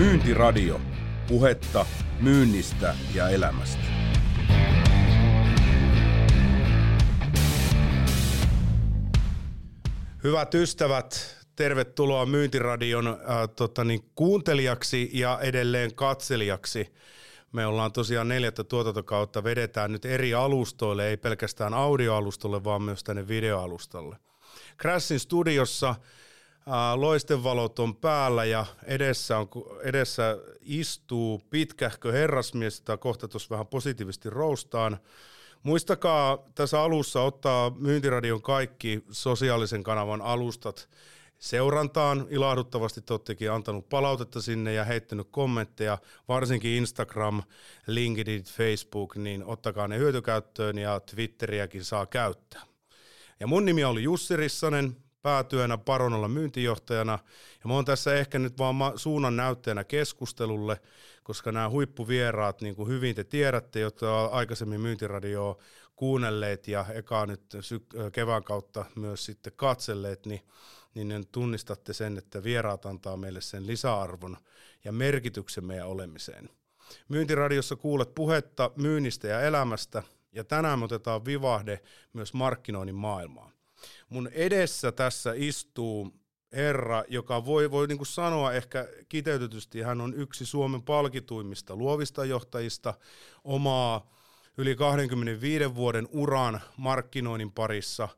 Myyntiradio. Puhetta myynnistä ja elämästä. Hyvät ystävät, tervetuloa Myyntiradion äh, tota niin, kuuntelijaksi ja edelleen katselijaksi. Me ollaan tosiaan neljättä tuotantokautta, vedetään nyt eri alustoille, ei pelkästään audioalustolle, vaan myös tänne videoalustalle. Crashin studiossa loistevalot on päällä ja edessä, on, edessä istuu pitkähkö herrasmies, jota kohta tuossa vähän positiivisesti roustaan. Muistakaa tässä alussa ottaa Myyntiradion kaikki sosiaalisen kanavan alustat seurantaan. Ilahduttavasti te olettekin antanut palautetta sinne ja heittänyt kommentteja, varsinkin Instagram, LinkedIn, Facebook, niin ottakaa ne hyötykäyttöön ja Twitteriäkin saa käyttää. Ja mun nimi oli Jussi Rissanen, päätyönä Paronalla myyntijohtajana. Ja mä oon tässä ehkä nyt vaan suunnan näyttäjänä keskustelulle, koska nämä huippuvieraat, niin kuin hyvin te tiedätte, jotka aikaisemmin myyntiradioa kuunnelleet ja eka nyt kevään kautta myös sitten katselleet, niin, niin tunnistatte sen, että vieraat antaa meille sen lisäarvon ja merkityksen meidän olemiseen. Myyntiradiossa kuulet puhetta myynnistä ja elämästä, ja tänään me otetaan vivahde myös markkinoinnin maailmaan. Mun edessä tässä istuu herra, joka voi, voi niin kuin sanoa ehkä kiteytetysti, hän on yksi Suomen palkituimmista luovista johtajista, omaa yli 25 vuoden uran markkinoinnin parissa,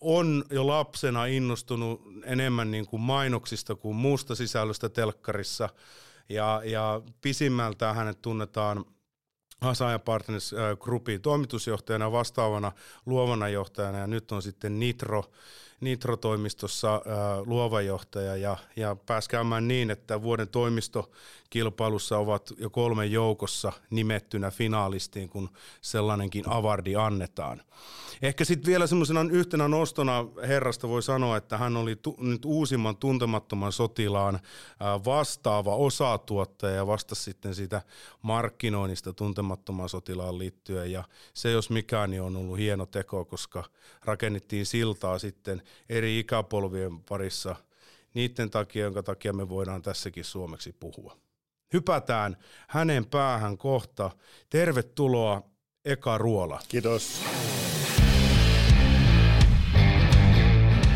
on jo lapsena innostunut enemmän niin kuin mainoksista kuin muusta sisällöstä telkkarissa, ja, ja pisimmältään hänet tunnetaan Hasaaja Partners äh, Groupin toimitusjohtajana, vastaavana luovana johtajana ja nyt on sitten Nitro Nitro-toimistossa äh, luova johtaja ja, ja pääsi käymään niin, että vuoden toimistokilpailussa ovat jo kolmen joukossa nimettynä finaalistiin, kun sellainenkin avardi annetaan. Ehkä sitten vielä semmoisena yhtenä nostona herrasta voi sanoa, että hän oli tu- nyt uusimman tuntemattoman sotilaan äh, vastaava osatuottaja ja vastasi sitten sitä markkinoinnista tuntemattoman sotilaan liittyen ja se jos mikään niin on ollut hieno teko, koska rakennettiin siltaa sitten eri ikäpolvien parissa niiden takia, jonka takia me voidaan tässäkin suomeksi puhua. Hypätään hänen päähän kohta. Tervetuloa Eka Ruola. Kiitos.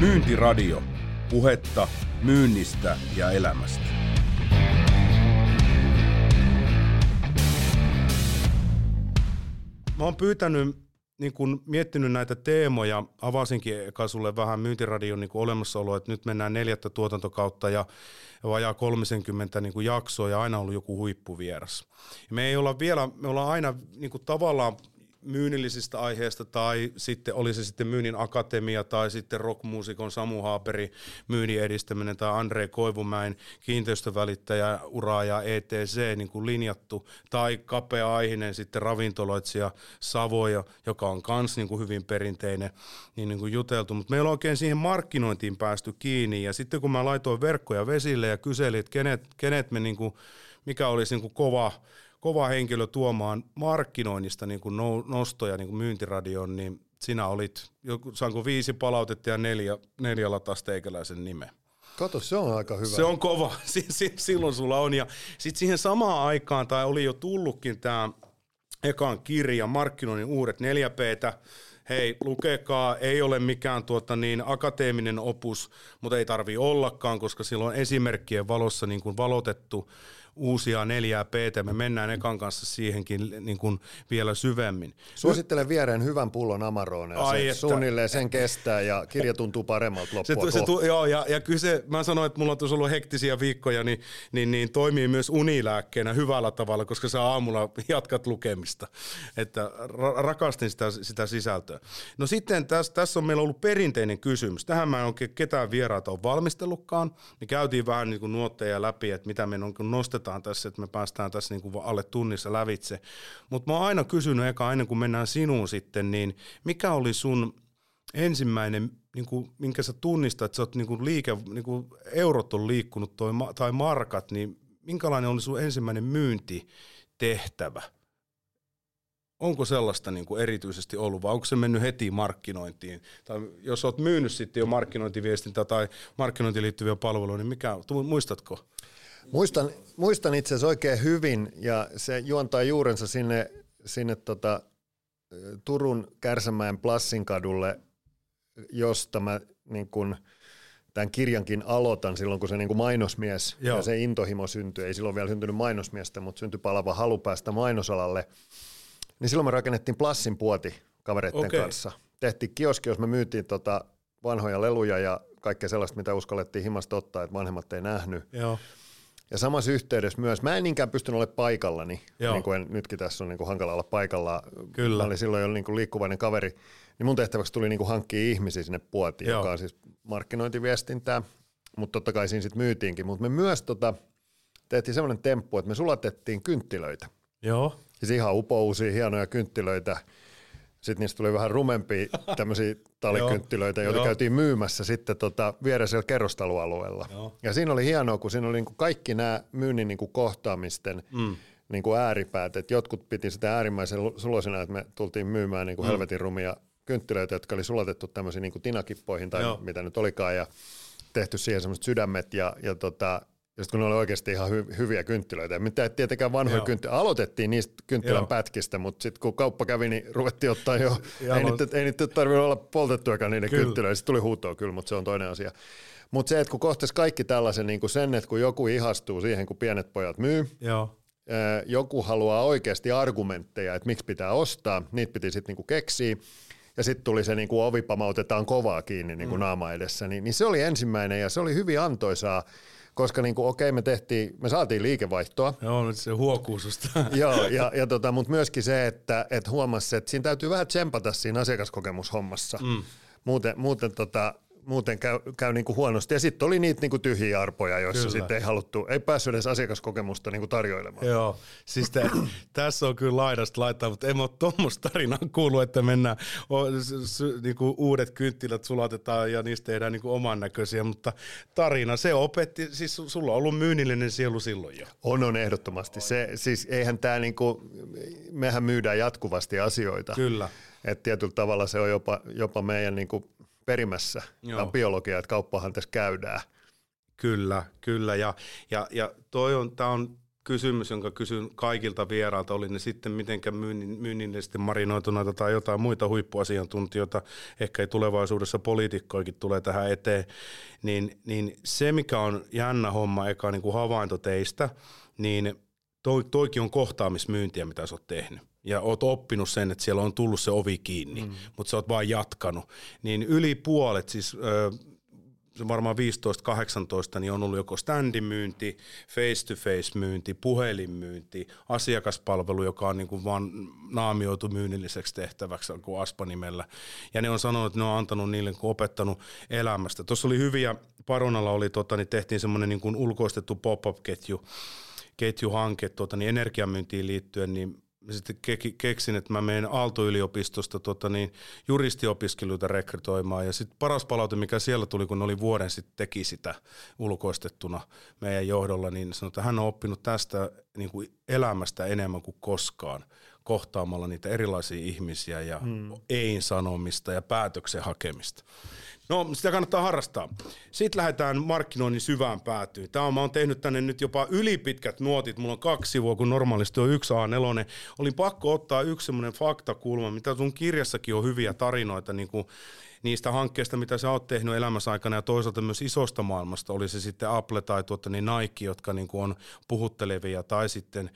Myyntiradio. Puhetta myynnistä ja elämästä. Mä oon pyytänyt niin kun miettinyt näitä teemoja, avasinkin eka sulle vähän myyntiradion niin olemassaolo, että nyt mennään neljättä tuotantokautta ja vajaa 30 niin jaksoa ja aina ollut joku huippuvieras. me ei olla vielä, me ollaan aina niin tavallaan myynnillisistä aiheista tai sitten oli se sitten myynnin akatemia tai sitten rockmuusikon Samu Haaperi myynnin edistäminen tai Andre Koivumäen kiinteistövälittäjä uraa ja ETC niin kuin linjattu tai kapea aihinen sitten ravintoloitsija Savoja, joka on kans niin kuin hyvin perinteinen niin, niin kuin juteltu, mutta meillä on oikein siihen markkinointiin päästy kiinni. Ja sitten kun mä laitoin verkkoja vesille ja kyselin, että kenet, kenet me niin kuin, mikä olisi niin kuin kova kova henkilö tuomaan markkinoinnista niin kuin nostoja niin kuin myyntiradioon, niin sinä olit, saanko viisi palautetta ja neljä, neljä latas teikäläisen nimen. Kato, se on aika hyvä. Se on kova, silloin sulla on. Ja sitten siihen samaan aikaan, tai oli jo tullutkin tämä ekan kirja, markkinoinnin uudet 4 p hei, lukekaa, ei ole mikään tuota niin akateeminen opus, mutta ei tarvi ollakaan, koska silloin esimerkkien valossa niin kuin valotettu uusia neljää p Me mennään ekan kanssa siihenkin niin kuin vielä syvemmin. Suosittelen viereen hyvän pullon Amaronea. Ai se että, suunnilleen sen kestää ja kirja tuntuu paremmalta loppua se, se tu, Joo, ja, ja kyse, mä sanoin, että mulla on tuossa ollut hektisiä viikkoja, niin, niin, niin toimii myös unilääkkeenä hyvällä tavalla, koska sä aamulla jatkat lukemista. Että ra- rakastin sitä, sitä sisältöä. No sitten tässä, tässä on meillä ollut perinteinen kysymys. Tähän mä en oikein ketään vieraata ole valmistellutkaan. Niin käytiin vähän niin kuin nuotteja läpi, että mitä me on nostetaan odotetaan tässä, että me päästään tässä niin kuin alle tunnissa lävitse. Mutta mä oon aina kysynyt eka ennen kuin mennään sinuun sitten, niin mikä oli sun ensimmäinen, niin kuin, minkä sä tunnistat, että sä oot niin kuin liike, niin kuin eurot on liikkunut toi, tai markat, niin minkälainen oli sun ensimmäinen myyntitehtävä? Onko sellaista niin kuin erityisesti ollut vai onko se mennyt heti markkinointiin? Tai jos olet myynyt sitten jo markkinointiviestintää tai markkinointiin liittyviä palveluja, niin mikä, muistatko? Muistan, muistan itse asiassa oikein hyvin ja se juontaa juurensa sinne, sinne tota, Turun Kärsämäen Plassinkadulle, josta mä niin kun, tämän kirjankin aloitan silloin, kun se niin kuin mainosmies Joo. ja se intohimo syntyi. Ei silloin vielä syntynyt mainosmiestä, mutta syntyi palava halu päästä mainosalalle. Niin silloin me rakennettiin Plassin puoti kavereiden okay. kanssa. Tehtiin kioski, jos me myytiin tota vanhoja leluja ja kaikkea sellaista, mitä uskallettiin himasta ottaa, että vanhemmat ei nähnyt. Joo. Ja samassa yhteydessä myös, mä en niinkään pystynyt olemaan paikallani, Joo. niin kuin nytkin tässä on niin kuin hankala olla paikalla. Kyllä. Mä olin silloin jo niin kuin liikkuvainen kaveri, niin mun tehtäväksi tuli niin kuin hankkia ihmisiä sinne puotiin, Joo. joka on siis markkinointiviestintää, mutta totta kai siinä sitten myytiinkin. Mutta me myös tota, tehtiin semmoinen temppu, että me sulatettiin kynttilöitä. Joo. Siis ihan upouusia, hienoja kynttilöitä – sitten niistä tuli vähän rumempia tämmöisiä talikynttilöitä, joita käytiin myymässä sitten tota viereisellä kerrostaloalueella. Joo. Ja siinä oli hienoa, kun siinä oli niinku kaikki nämä myynnin niinku kohtaamisten mm. niinku ääripäät. Et jotkut piti sitä äärimmäisen suloisena, että me tultiin myymään niinku mm. helvetin rumia kynttilöitä, jotka oli sulatettu tämmöisiin niinku tinakippoihin tai Joo. mitä nyt olikaan ja tehty siihen semmoiset sydämet ja, ja tota, ja sitten kun ne oli oikeasti ihan hy- hyviä kynttilöitä. Mitä tietenkään vanhoja kynttilöitä. Aloitettiin niistä kynttilän Joo. pätkistä, mutta sitten kun kauppa kävi, niin ruvettiin ottaa jo. ei, niitä, ei niitä tarvinnut olla poltettuakaan niiden kyllä. kynttilöitä. Sitten tuli huutoa kyllä, mutta se on toinen asia. Mutta se, että kun kohtaisi kaikki tällaisen niin kuin sen, että kun joku ihastuu siihen, kun pienet pojat myy, Joo. joku haluaa oikeasti argumentteja, että miksi pitää ostaa, niitä piti sitten niin keksiä ja sitten tuli se niin kuin ovi pamautetaan kovaa kiinni niin kuin mm. naama edessä, niin, niin se oli ensimmäinen ja se oli hyvin antoisaa koska niin kuin, okei, me tehtiin, me saatiin liikevaihtoa. Joo, nyt se huokuu susta. Joo, ja, ja tota, mutta myöskin se, että et huomasi, että siinä täytyy vähän tsempata siinä asiakaskokemushommassa. Mm. Muuten, muuten tota, muuten käy, käy niin kuin huonosti. Ja sitten oli niitä niin kuin tyhjiä arpoja, joissa sitten ei haluttu, ei päässyt edes asiakaskokemusta niin kuin tarjoilemaan. Joo, siis te, tässä on kyllä laidasta laittaa, mutta en ole tuommoista tarinaa kuullut, että mennään, o, s, niin kuin uudet kynttilät sulatetaan ja niistä tehdään niin kuin oman näköisiä, mutta tarina, se opetti, siis sulla on ollut myynnillinen sielu silloin jo. On, on ehdottomasti. Se, siis eihän tämä niin kuin, mehän myydään jatkuvasti asioita. Kyllä. Että tietyllä tavalla se on jopa, jopa meidän niin kuin perimässä. Joo. Tämä on biologia, että kauppahan tässä käydään. Kyllä, kyllä. Ja, ja, ja toi on, tämä on kysymys, jonka kysyn kaikilta vierailta, oli ne sitten mitenkä myynnillisesti marinoituneita tai jotain muita huippuasiantuntijoita, ehkä ei tulevaisuudessa poliitikkoikin tulee tähän eteen, niin, niin se mikä on jännä homma, eka niin kuin havainto teistä, niin toi, toikin on kohtaamismyyntiä, mitä sä oot tehnyt ja oot oppinut sen, että siellä on tullut se ovi kiinni, mm. mutta sä oot vaan jatkanut, niin yli puolet, siis se varmaan 15-18, niin on ollut joko standimyynti, face-to-face myynti, puhelinmyynti, asiakaspalvelu, joka on niin kuin vaan naamioitu myynnilliseksi tehtäväksi kuin Aspa-nimellä. Ja ne on sanonut, että ne on antanut niille, kun opettanut elämästä. Tuossa oli hyviä, Paronalla oli, tota, niin tehtiin semmoinen niin kuin ulkoistettu pop-up-ketju, ketjuhanke tota, niin energiamyyntiin liittyen, niin sitten keksin, että mä menen Aalto-yliopistosta tota niin, juristiopiskeluita rekrytoimaan. Ja sitten paras palaute, mikä siellä tuli, kun oli vuoden sitten teki sitä ulkoistettuna meidän johdolla, niin sanoi, että hän on oppinut tästä niin kuin elämästä enemmän kuin koskaan kohtaamalla niitä erilaisia ihmisiä ja hmm. ei-sanomista ja päätöksen hakemista. No, sitä kannattaa harrastaa. Sitten lähdetään markkinoinnin syvään päätyyn. Tämä on, mä oon tehnyt tänne nyt jopa ylipitkät nuotit. Mulla on kaksi sivua, kun normaalisti on yksi A4. Olin pakko ottaa yksi semmoinen faktakulma, mitä sun kirjassakin on hyviä tarinoita, niin kuin niistä hankkeista, mitä sä oot tehnyt elämässä aikana ja toisaalta myös isosta maailmasta, oli se sitten Apple tai tuota, niin Nike, jotka niin kuin on puhuttelevia tai sitten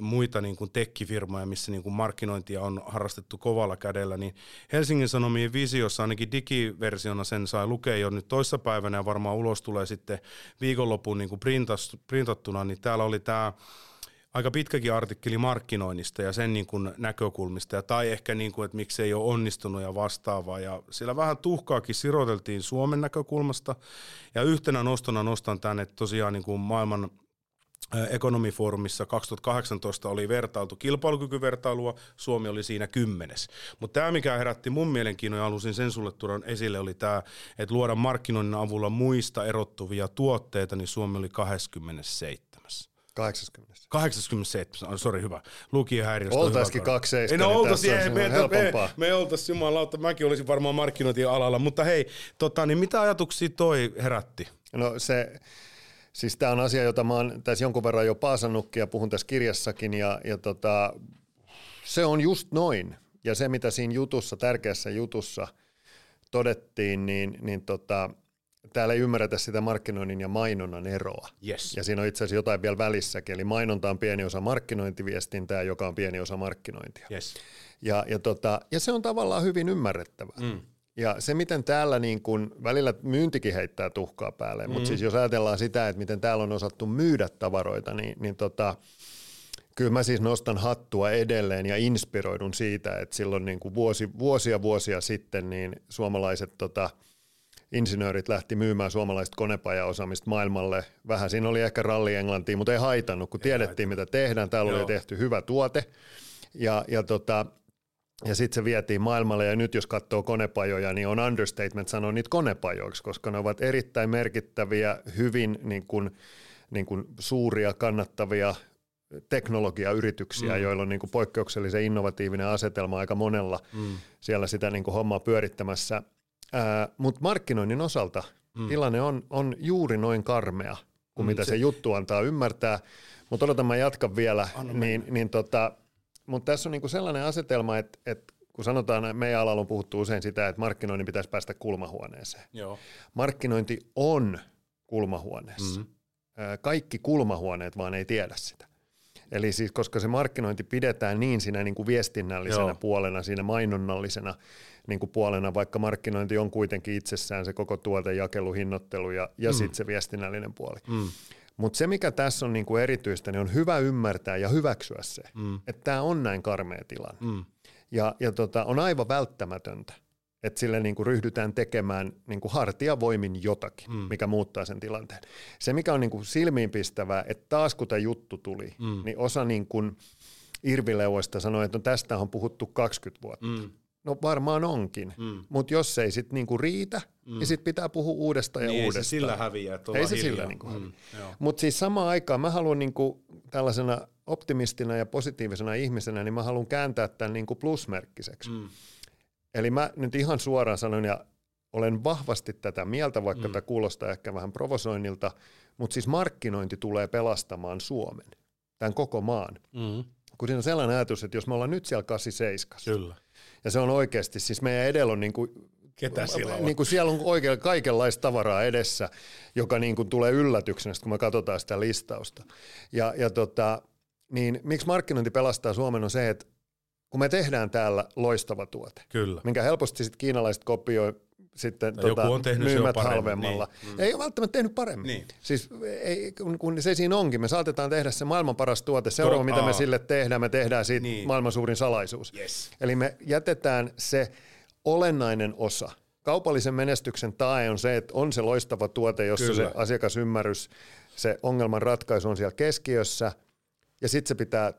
muita niin kuin tekkifirmoja, missä niin kuin markkinointia on harrastettu kovalla kädellä, niin Helsingin Sanomien visiossa ainakin digiversiona sen sai lukea jo nyt toissapäivänä ja varmaan ulos tulee sitten viikonlopun niin kuin printattuna, niin täällä oli tämä aika pitkäkin artikkeli markkinoinnista ja sen niin kuin näkökulmista, ja tai ehkä niin kuin, että miksi ei ole onnistunut ja vastaavaa. Ja siellä vähän tuhkaakin siroteltiin Suomen näkökulmasta, ja yhtenä nostona nostan tänne, että tosiaan niin kuin maailman ekonomifoorumissa 2018 oli vertailtu kilpailukykyvertailua, Suomi oli siinä kymmenes. Mutta tämä, mikä herätti mun mielenkiinnon ja halusin sen sulle tuoda esille, oli tämä, että luoda markkinoinnin avulla muista erottuvia tuotteita, niin Suomi oli 27. 80. 87, sori hyvä. Lukijahäiriöstä Oltaisikin 27, no, niin oltaisi, ei, me, me, me oltaisiin jumalauta, mäkin olisin varmaan markkinointialalla, mutta hei, tota, niin mitä ajatuksia toi herätti? No se, Siis tämä on asia, jota mä oon tässä jonkun verran jo paasannutkin ja puhun tässä kirjassakin ja, ja tota, se on just noin. Ja se, mitä siinä jutussa, tärkeässä jutussa todettiin, niin, niin tota, täällä ei ymmärretä sitä markkinoinnin ja mainonnan eroa. Yes. Ja siinä on itse asiassa jotain vielä välissäkin, eli mainonta on pieni osa markkinointiviestintää, joka on pieni osa markkinointia. Yes. Ja, ja, tota, ja se on tavallaan hyvin ymmärrettävää. Mm. Ja se, miten täällä niin kun, välillä myyntikin heittää tuhkaa päälle, mm. mutta siis jos ajatellaan sitä, että miten täällä on osattu myydä tavaroita, niin, niin tota, kyllä mä siis nostan hattua edelleen ja inspiroidun siitä, että silloin niin kuin vuosi, vuosia vuosia sitten niin suomalaiset tota, insinöörit lähti myymään suomalaista konepajaosaamista maailmalle. Vähän siinä oli ehkä ralli Englantiin, mutta ei haitannut, kun ei tiedettiin haitannut. mitä tehdään. Täällä Joo. oli tehty hyvä tuote ja, ja tota, ja sitten se vietiin maailmalle ja nyt jos katsoo konepajoja, niin on understatement sanoa niitä konepajoiksi, koska ne ovat erittäin merkittäviä, hyvin niin kuin, niin kuin suuria, kannattavia teknologiayrityksiä, mm. joilla on niin kuin poikkeuksellisen innovatiivinen asetelma aika monella mm. siellä sitä niin kuin hommaa pyörittämässä. Mutta markkinoinnin osalta mm. tilanne on, on juuri noin karmea kuin mm, mitä se, se juttu antaa ymmärtää. Mutta odotan, mä jatkan vielä. niin, niin tota, mutta tässä on niinku sellainen asetelma, että, että kun sanotaan, että meidän alalla on puhuttu usein sitä, että markkinoinnin pitäisi päästä kulmahuoneeseen. Joo. Markkinointi on kulmahuoneessa. Mm-hmm. Kaikki kulmahuoneet vaan ei tiedä sitä. Eli siis koska se markkinointi pidetään niin siinä niin kuin viestinnällisenä Joo. puolena, siinä mainonnallisena niin kuin puolena, vaikka markkinointi on kuitenkin itsessään se koko tuotejakelu, hinnoittelu ja, ja mm. sitten se viestinnällinen puoli. Mm. Mutta se, mikä tässä on niin kuin erityistä, niin on hyvä ymmärtää ja hyväksyä se, mm. että tämä on näin karmea tilanne. Mm. Ja, ja tota, on aivan välttämätöntä, että sille niin kuin ryhdytään tekemään niin kuin hartiavoimin jotakin, mm. mikä muuttaa sen tilanteen. Se, mikä on niin kuin silmiinpistävää, että taas kun tämä juttu tuli, mm. niin osa niin kuin irvileuoista sanoi, että no tästä on puhuttu 20 vuotta. Mm. No varmaan onkin, mm. mutta jos se ei sitten niinku riitä, mm. niin sitten pitää puhua uudestaan ja niin uudestaan. Ei se sillä häviä, että Ei se hiljaa. sillä niinku mm. Mutta siis samaan aikaan mä haluan niinku tällaisena optimistina ja positiivisena ihmisenä, niin mä haluan kääntää tämän niinku plusmerkkiseksi. Mm. Eli mä nyt ihan suoraan sanon, ja olen vahvasti tätä mieltä, vaikka mm. tämä kuulostaa ehkä vähän provosoinnilta, mutta siis markkinointi tulee pelastamaan Suomen, tämän koko maan. Mm. Kun siinä on sellainen ajatus, että jos me ollaan nyt siellä 87, Kyllä ja se on oikeasti, siis meidän edellä on niin kuin Ketä siellä on? Niin kuin siellä on oikein kaikenlaista tavaraa edessä, joka niin kuin tulee yllätyksenä, kun me katsotaan sitä listausta. Ja, ja tota, niin miksi markkinointi pelastaa Suomen on se, että kun me tehdään täällä loistava tuote, Kyllä. minkä helposti sitten kiinalaiset kopioi sitten tota, on tehnyt myymät halvemmalla. Niin. Mm. Ei ole välttämättä tehnyt paremmin. Niin. Siis ei, kun, kun se siinä onkin, me saatetaan tehdä se maailman paras tuote. Seuraava, to, mitä aa. me sille tehdään, me tehdään siitä niin. maailman suurin salaisuus. Yes. Eli me jätetään se olennainen osa. Kaupallisen menestyksen tae on se, että on se loistava tuote, jossa Kyllä. se asiakasymmärrys, se ongelman ratkaisu on siellä keskiössä, ja sitten se pitää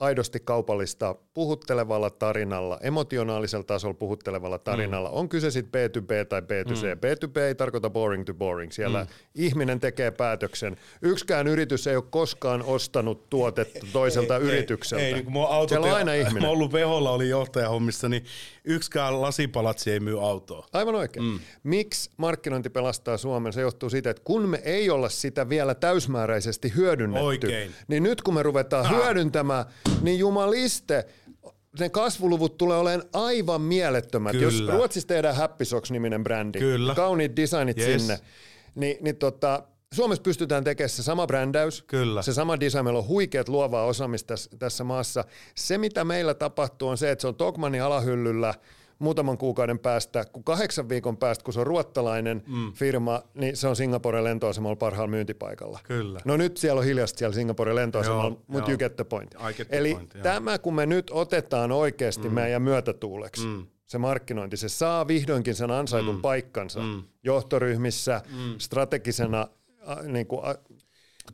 aidosti kaupallista puhuttelevalla tarinalla, emotionaalisella tasolla puhuttelevalla tarinalla. Mm. On kyse sitten B2B tai B2C. Mm. B2B ei tarkoita boring to boring. Siellä mm. ihminen tekee päätöksen. Yksikään yritys ei ole koskaan ostanut tuotetta toiselta ei, yritykseltä. Ei, ei, niin auto Siellä on aina ihminen. Mä ollut Veholla, oli johtajahommissa, niin yksikään lasipalatsi ei myy autoa. Aivan oikein. Mm. Miksi markkinointi pelastaa Suomen? Se johtuu siitä, että kun me ei olla sitä vielä täysmääräisesti hyödynnetty, Oikein. niin nyt kun me ruvetaan ha. hyödyntämään niin jumaliste, ne kasvuluvut tulee olemaan aivan mielettömät. Kyllä. Jos Ruotsissa tehdään Happy Socks-niminen brändi, Kyllä. kauniit designit yes. sinne, niin, niin tota, Suomessa pystytään tekemään se sama brändäys, Kyllä. se sama design, meillä on huikeat luovaa osaamista tässä, tässä maassa. Se, mitä meillä tapahtuu, on se, että se on Tokmanin alahyllyllä – muutaman kuukauden päästä, kun kahdeksan viikon päästä, kun se on ruottalainen mm. firma, niin se on Singaporen lentoasemalla parhaalla myyntipaikalla. Kyllä. No nyt siellä on hiljasta siellä Singaporen lentoasemalla, mutta you get the point. Get the Eli point, tämä, kun me nyt otetaan oikeasti mm. meidän myötätuuleksi, mm. se markkinointi, se saa vihdoinkin sen ansaitun mm. paikkansa mm. johtoryhmissä, mm. strategisena niin kuin,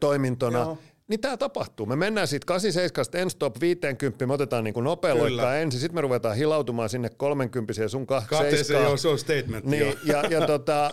toimintona. Joo niin tämä tapahtuu. Me mennään siitä 87 en stop 50, me otetaan niin nopea ensin, sitten me ruvetaan hilautumaan sinne 30 sun 27. Joo, se on statement. Niin, ja, ja tota,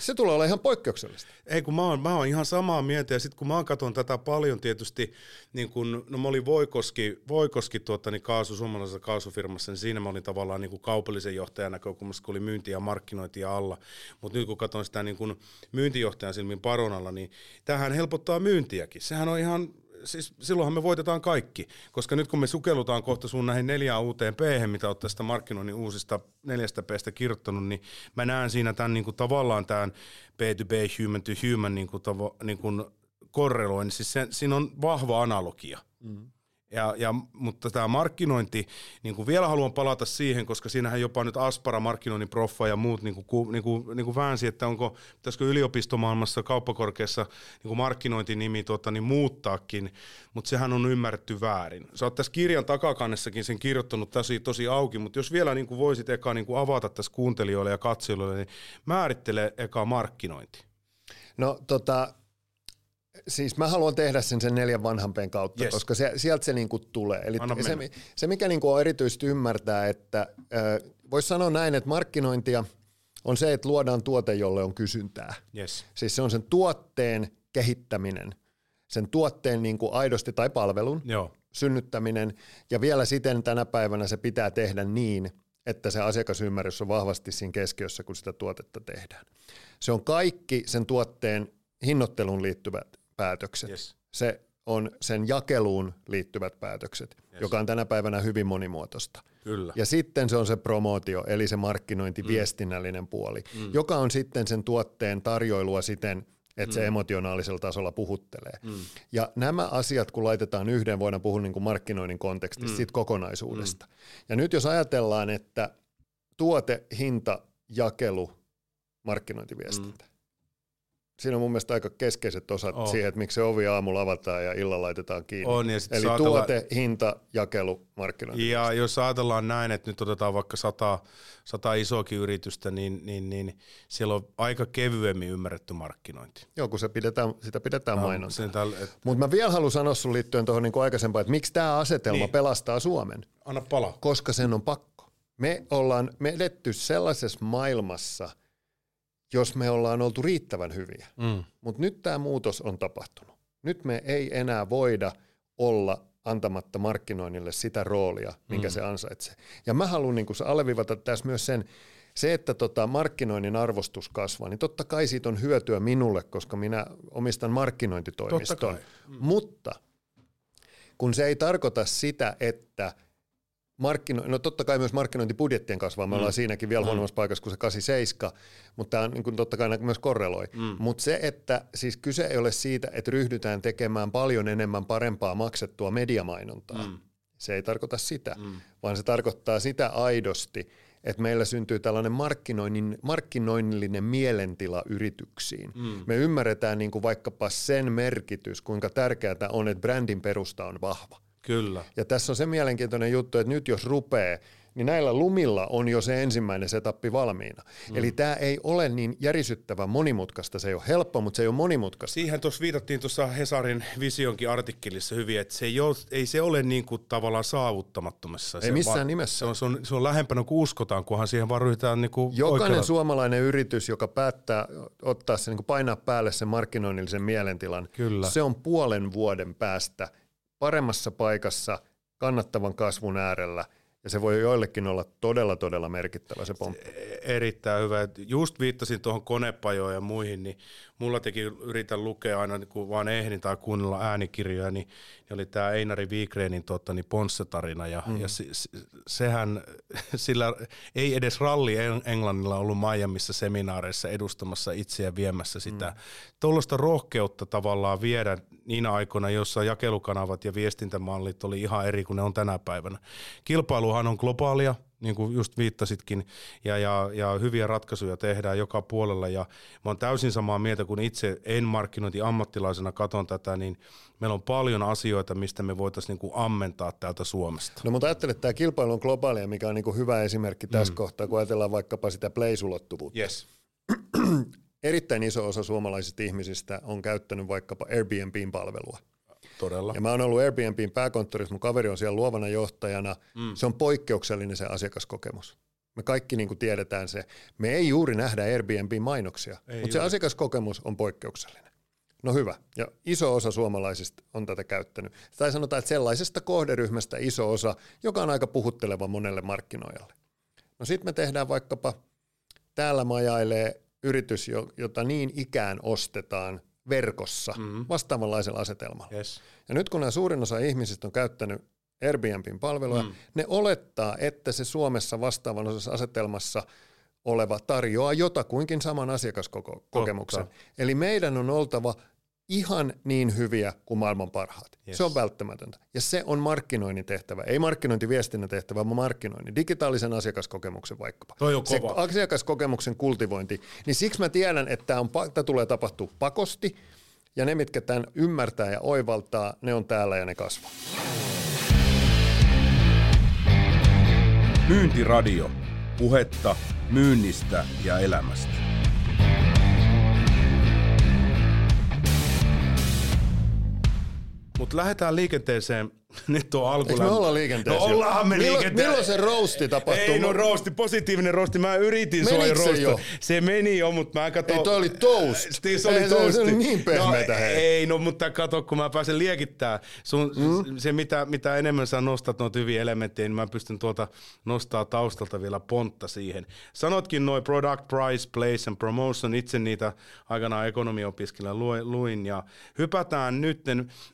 Se tulee olla ihan poikkeuksellista. Ei kun mä oon, mä oon ihan samaa mieltä ja sitten kun mä katson tätä paljon tietysti, niin kun, no mä olin Voikoski, Voikoski tuota, niin kaasu, suomalaisessa kaasufirmassa, niin siinä mä olin tavallaan niin kuin kaupallisen johtajan näkökulmasta, kun oli myyntiä ja markkinointia alla. Mutta nyt kun katson sitä niin kuin myyntijohtajan silmin paronalla, niin tähän helpottaa myyntiäkin. Sehän on ihan siis silloinhan me voitetaan kaikki, koska nyt kun me sukellutaan kohta sun näihin neljään uuteen p mitä olet tästä markkinoinnin uusista neljästä p kirjoittanut, niin mä näen siinä tämän niin kuin, tavallaan tämän B2B, human to human niin kuin, tavo, niin kuin korreloin, siis siinä on vahva analogia. Mm. Ja, ja, mutta tämä markkinointi, niin kuin vielä haluan palata siihen, koska siinähän jopa nyt Aspara, markkinoinnin proffa ja muut niin kuin, niin kuin, niin kuin väänsi, että onko, pitäisikö yliopistomaailmassa, kauppakorkeassa niin kuin markkinointinimi tuota, niin muuttaakin, mutta sehän on ymmärretty väärin. Sä oot tässä kirjan takakannessakin sen kirjoittanut tosi, tosi auki, mutta jos vielä niin kuin voisit eka niin kuin avata tässä kuuntelijoille ja katsojille, niin määrittele eka markkinointi. No tota, Siis mä haluan tehdä sen sen neljän vanhampeen kautta, yes. koska se, sieltä se niinku tulee. Eli se, se, mikä niinku on erityisesti ymmärtää, että äh, voisi sanoa näin, että markkinointia on se, että luodaan tuote, jolle on kysyntää. Yes. Siis se on sen tuotteen kehittäminen, sen tuotteen niinku aidosti tai palvelun Joo. synnyttäminen, ja vielä siten tänä päivänä se pitää tehdä niin, että se asiakasymmärrys on vahvasti siinä keskiössä, kun sitä tuotetta tehdään. Se on kaikki sen tuotteen hinnoitteluun liittyvät päätökset. Yes. Se on sen jakeluun liittyvät päätökset, yes. joka on tänä päivänä hyvin monimuotoista. Kyllä. Ja sitten se on se promootio, eli se markkinointi, mm. viestinnällinen puoli, mm. joka on sitten sen tuotteen tarjoilua siten, että mm. se emotionaalisella tasolla puhuttelee. Mm. Ja nämä asiat, kun laitetaan yhden, voidaan puhua niin kuin markkinoinnin kontekstissa mm. siitä kokonaisuudesta. Mm. Ja nyt jos ajatellaan, että tuote, hinta, jakelu, markkinointiviestintä. Mm siinä on mun mielestä aika keskeiset osat oh. siihen, että miksi se ovi aamulla avataan ja illalla laitetaan kiinni. On, ja Eli tuote, hinta, jakelu, markkinointi. Ja jos ajatellaan näin, että nyt otetaan vaikka sata, sata isoakin yritystä, niin, niin, niin siellä on aika kevyemmin ymmärretty markkinointi. Joo, kun se pidetään, sitä pidetään no, mainontaa. Et... Mutta mä vielä haluan sanoa sun liittyen tuohon niin aikaisempaan, että miksi tämä asetelma niin. pelastaa Suomen. Anna pala. Koska sen on pakko. Me ollaan me edetty sellaisessa maailmassa – jos me ollaan oltu riittävän hyviä. Mm. Mutta nyt tämä muutos on tapahtunut. Nyt me ei enää voida olla antamatta markkinoinnille sitä roolia, minkä mm. se ansaitsee. Ja mä haluan niin alleviivata tässä myös sen, se, että tota markkinoinnin arvostus kasvaa, niin totta kai siitä on hyötyä minulle, koska minä omistan markkinointitoimiston. Mm. Mutta kun se ei tarkoita sitä, että – markkino- no totta kai myös markkinointibudjettien kasvaa, me mm. ollaan siinäkin vielä mm. huonommassa paikassa kuin se 87, mutta tämä on niin kuin totta kai myös korreloi. Mm. Mutta se, että siis kyse ei ole siitä, että ryhdytään tekemään paljon enemmän parempaa maksettua mediamainontaa. Mm. Se ei tarkoita sitä, mm. vaan se tarkoittaa sitä aidosti, että meillä syntyy tällainen markkinoinnin, markkinoinnillinen mielentila yrityksiin. Mm. Me ymmärretään niin kuin vaikkapa sen merkitys, kuinka tärkeää on, että brändin perusta on vahva. Kyllä. Ja tässä on se mielenkiintoinen juttu, että nyt jos rupeaa, niin näillä lumilla on jo se ensimmäinen setappi valmiina. Mm. Eli tämä ei ole niin järisyttävän monimutkaista. Se ei ole helppo, mutta se ei ole monimutkaista. Siihen tuossa viitattiin tuossa Hesarin visionkin artikkelissa hyvin, että se ei, ole, ei se ole niin kuin tavallaan saavuttamattomassa. Ei se missään va- nimessä. Se on, se, on, se on lähempänä kuin uskotaan, kunhan siihen vaan ryhdytään niin kuin Jokainen oikealla. suomalainen yritys, joka päättää ottaa se, niin kuin painaa päälle sen markkinoinnillisen mielentilan, Kyllä. se on puolen vuoden päästä – paremmassa paikassa kannattavan kasvun äärellä – ja se voi joillekin olla todella, todella merkittävä se pomppi. Erittäin hyvä. Just viittasin tuohon konepajoon ja muihin, niin mulla teki yritän lukea aina, niin kun vaan ehdin tai kuunnella äänikirjoja, niin, niin oli tämä Einari Wigrenin tota, niin Ponsse-tarina, ja, mm. ja se, sehän, sillä ei edes ralli Englannilla ollut Miamiissa seminaareissa edustamassa itseä viemässä sitä. Mm. Tuollaista rohkeutta tavallaan viedä niinä aikoina, joissa jakelukanavat ja viestintämallit oli ihan eri kuin ne on tänä päivänä. Kilpailuhan on globaalia, niin kuin just viittasitkin, ja, ja, ja hyviä ratkaisuja tehdään joka puolella, ja mä oon täysin samaa mieltä, kun itse en markkinointi ammattilaisena katon tätä, niin meillä on paljon asioita, mistä me voitaisiin niin kuin ammentaa täältä Suomesta. No mutta ajattelen, että tämä kilpailu on globaalia, mikä on niin kuin hyvä esimerkki tässä mm. kohtaa, kun ajatellaan vaikkapa sitä place-ulottuvuutta. Yes. Erittäin iso osa suomalaisista ihmisistä on käyttänyt vaikkapa Airbnbin palvelua. Todella. Ja mä oon ollut Airbnbin pääkonttorissa, mun kaveri on siellä luovana johtajana. Mm. Se on poikkeuksellinen se asiakaskokemus. Me kaikki niin kuin tiedetään se. Me ei juuri nähdä Airbnb-mainoksia, ei mutta se asiakaskokemus on poikkeuksellinen. No hyvä. Ja iso osa suomalaisista on tätä käyttänyt. Tai sanotaan, että sellaisesta kohderyhmästä iso osa, joka on aika puhutteleva monelle markkinoijalle. No sitten me tehdään vaikkapa, täällä majailee yritys, jota niin ikään ostetaan verkossa mm-hmm. vastaavanlaisella asetelmalla. Yes. Ja nyt kun nämä suurin osa ihmisistä on käyttänyt Airbnbin palveluja, mm. ne olettaa, että se Suomessa vastaavanlaisessa asetelmassa oleva tarjoaa jotakuinkin saman asiakaskokemuksen. Totta. Eli meidän on oltava ihan niin hyviä kuin maailman parhaat. Yes. Se on välttämätöntä. Ja se on markkinoinnin tehtävä. Ei markkinointiviestinnän tehtävä, vaan markkinoinnin. Digitaalisen asiakaskokemuksen vaikkapa. Toi on kova. Se asiakaskokemuksen kultivointi. Niin siksi mä tiedän, että tämä, on, tämä tulee tapahtua pakosti. Ja ne, mitkä tämän ymmärtää ja oivaltaa, ne on täällä ja ne kasvaa. Myyntiradio. Puhetta myynnistä ja elämästä. Mutta lähdetään liikenteeseen nyt on alku. Eikö me olla liikenteessä? No ollaanhan me milloin, liikenteessä. Milloin se roosti tapahtuu? Ei no roosti, positiivinen roosti. Mä yritin sua se jo? Se meni jo, mutta mä katsoin. Ei toi oli toast. Se oli toast. Se oli niin pehmeätä. No, ei, no mutta kato, kun mä pääsen liekittää. Sun, mm. Se mitä, mitä enemmän sä nostat noita hyviä elementtejä, niin mä pystyn tuolta nostaa taustalta vielä pontta siihen. Sanotkin noin product, price, place and promotion. Itse niitä aikanaan ekonomiopiskella luin ja hypätään nyt.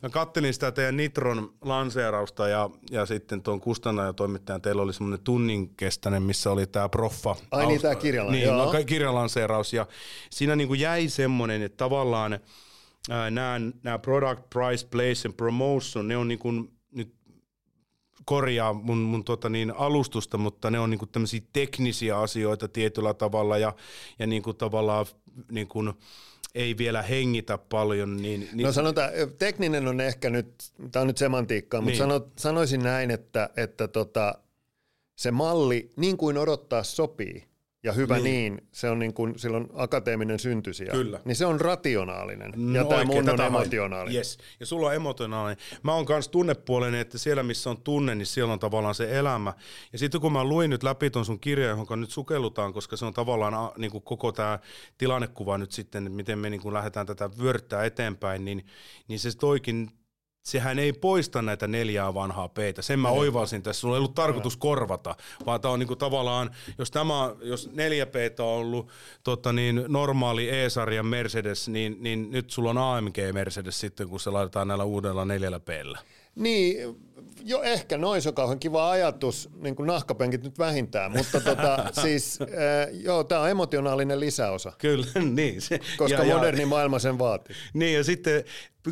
Mä kattelin sitä teidän Nitron lanseerausta ja, ja sitten tuon kustantajatoimittajan teillä oli semmoinen tunnin kestäinen, missä oli tämä proffa. Ai niin, tämä kirjalan, niin, joo. No, kirjalanseeraus ja siinä niin kuin jäi semmoinen, että tavallaan nämä, nämä product, price, place and promotion, ne on niin kuin nyt korjaa mun, mun tota niin, alustusta, mutta ne on niinku tämmöisiä teknisiä asioita tietyllä tavalla ja, ja niinku tavallaan niinku, ei vielä hengitä paljon. Niin, niin... No sanotaan, tekninen on ehkä nyt, tämä on nyt semantiikkaa, mutta niin. sano, sanoisin näin, että, että tota, se malli niin kuin odottaa sopii, ja hyvä niin, niin se on niin kuin, silloin akateeminen syntysiä. Kyllä. Niin se on rationaalinen no ja tämä mun on emotionaalinen. Yes. Ja sulla on emotionaalinen. Mä oon myös tunnepuolinen, että siellä missä on tunne, niin siellä on tavallaan se elämä. Ja sitten kun mä luin nyt läpi ton sun kirja, johon nyt sukellutaan, koska se on tavallaan niin kuin koko tämä tilannekuva nyt sitten, että miten me niin kuin lähdetään tätä vyörtää eteenpäin, niin, niin se toikin sehän ei poista näitä neljää vanhaa peitä. Sen mä oivalsin tässä. Sulla ei ollut tarkoitus korvata, vaan tämä on niinku tavallaan, jos, tämä, jos neljä peitä on ollut tota niin, normaali E-sarjan Mercedes, niin, niin nyt sulla on AMG Mercedes sitten, kun se laitetaan näillä uudella neljällä peillä. Niin, jo ehkä noin se on kauhean kiva ajatus, niin kuin nahkapenkit nyt vähintään, mutta tota, siis äh, joo, tämä on emotionaalinen lisäosa. Kyllä, niin. Se, koska ja, moderni ja, maailma sen vaatii. Niin ja sitten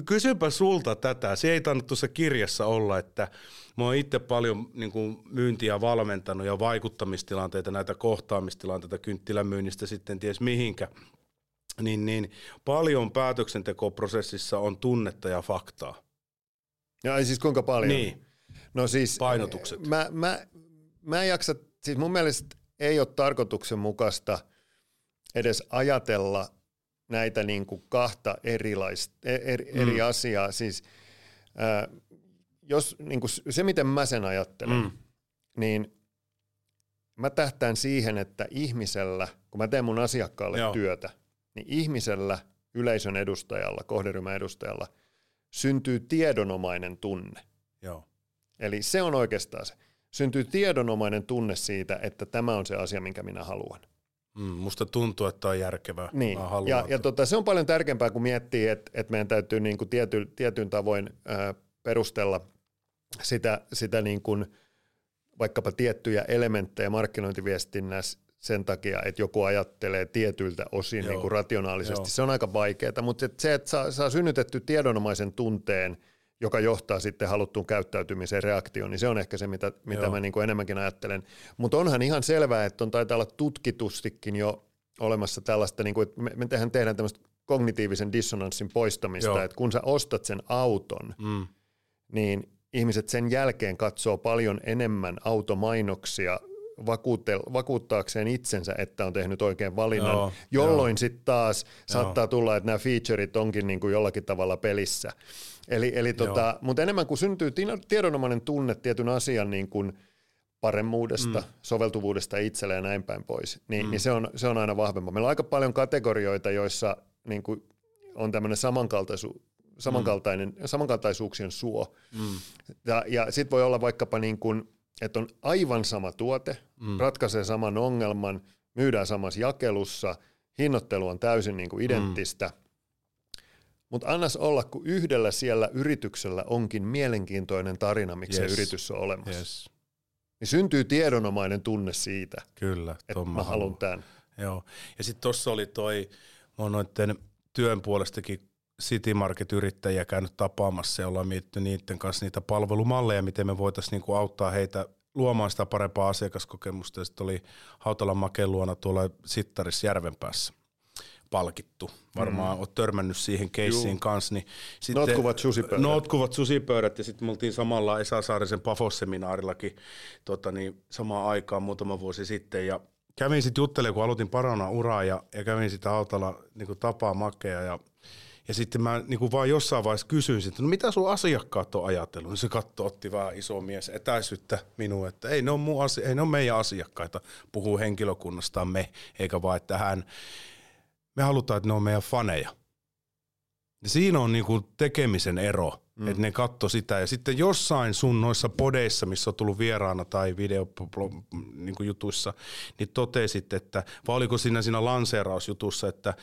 kysypä sulta tätä, se ei tainnut tuossa kirjassa olla, että mä oon itse paljon niin kuin myyntiä valmentanut ja vaikuttamistilanteita, näitä kohtaamistilanteita kynttilämyynnistä sitten ties mihinkä, niin, niin paljon päätöksentekoprosessissa on tunnetta ja faktaa. Ja siis kuinka paljon? Niin. No siis, Painotukset. Mä, mä, mä en jaksa, siis mun mielestä ei ole tarkoituksenmukaista edes ajatella näitä niin kuin kahta erilaista, e, eri, mm. eri asiaa. Siis, ää, jos, niin kuin se, miten mä sen ajattelen, mm. niin mä tähtään siihen, että ihmisellä, kun mä teen mun asiakkaalle Joo. työtä, niin ihmisellä, yleisön edustajalla, kohderyhmän edustajalla – syntyy tiedonomainen tunne. Joo. Eli se on oikeastaan se. Syntyy tiedonomainen tunne siitä, että tämä on se asia, minkä minä haluan. Mm, musta tuntuu, että on järkevää. Niin. Ja, ja tota, se on paljon tärkeämpää, kun miettii, että, että meidän täytyy niin kuin tiety, tietyn tavoin äh, perustella sitä, sitä niin kuin, vaikkapa tiettyjä elementtejä markkinointiviestinnässä sen takia, että joku ajattelee tietyiltä osin niin kuin rationaalisesti. Joo. Se on aika vaikeaa, mutta se, että saa, saa synnytetty tiedonomaisen tunteen, joka johtaa sitten haluttuun käyttäytymiseen reaktioon, niin se on ehkä se, mitä, mitä mä niin kuin enemmänkin ajattelen. Mutta onhan ihan selvää, että on taitaa olla tutkitustikin jo olemassa tällaista, niin kuin, että me, me tehdään, tehdään tämmöistä kognitiivisen dissonanssin poistamista, Joo. että kun sä ostat sen auton, mm. niin ihmiset sen jälkeen katsoo paljon enemmän automainoksia vakuuttaakseen itsensä, että on tehnyt oikein valinnan, joo, jolloin sitten taas joo. saattaa tulla, että nämä featureit onkin niin kuin jollakin tavalla pelissä. Eli, eli tota, mutta enemmän kuin syntyy tiedonomainen tunne tietyn asian niin kuin paremmuudesta, mm. soveltuvuudesta itselle ja näin päin pois, niin, mm. niin se, on, se on aina vahvempaa. Meillä on aika paljon kategorioita, joissa niin kuin on tämmöinen samankaltaisu, samankaltainen, mm. samankaltaisuuksien suo. Mm. Ja, ja sitten voi olla vaikkapa niin kuin, että on aivan sama tuote, mm. ratkaisee saman ongelman, myydään samassa jakelussa, hinnoittelu on täysin niin kuin mm. identtistä, mm. mutta annas olla, kun yhdellä siellä yrityksellä onkin mielenkiintoinen tarina, miksi yes. se yritys on olemassa. Yes. Niin syntyy tiedonomainen tunne siitä, Kyllä, että mä haluan tämän. Joo, ja sitten tuossa oli toi, mä noiden työn puolestakin City Market-yrittäjiä käynyt tapaamassa ja ollaan mietitty niiden kanssa niitä palvelumalleja, miten me voitaisiin niinku auttaa heitä luomaan sitä parempaa asiakaskokemusta. Ja sitten oli Hautalan Maken luona tuolla Sittarissa Järvenpäässä palkittu. Varmaan mm. olet törmännyt siihen keissiin kanssa. Niin sitten, notkuvat susipöydät. Notkuvat susipöydät ja sitten me oltiin samalla Esa Saarisen Pafos-seminaarillakin tota niin, samaan aikaan muutama vuosi sitten ja kävin sitten juttelemaan, kun aloitin parana uraa ja, ja kävin sitä autolla niin tapaa makea ja ja sitten mä niin kuin vaan jossain vaiheessa kysyin, että no mitä sun asiakkaat on ajatellut? Niin se katto otti vähän iso mies etäisyyttä minuun, että ei ne, on mun asia, ei ne on meidän asiakkaita, puhuu henkilökunnastamme, eikä vaan, että hän, me halutaan, että ne on meidän faneja. Ja siinä on niin kuin tekemisen ero Mm. Että ne katto sitä. Ja sitten jossain sun noissa podeissa, missä on tullut vieraana tai videojutuissa, niin, niin totesit, että, vai oliko siinä siinä lanseerausjutussa, että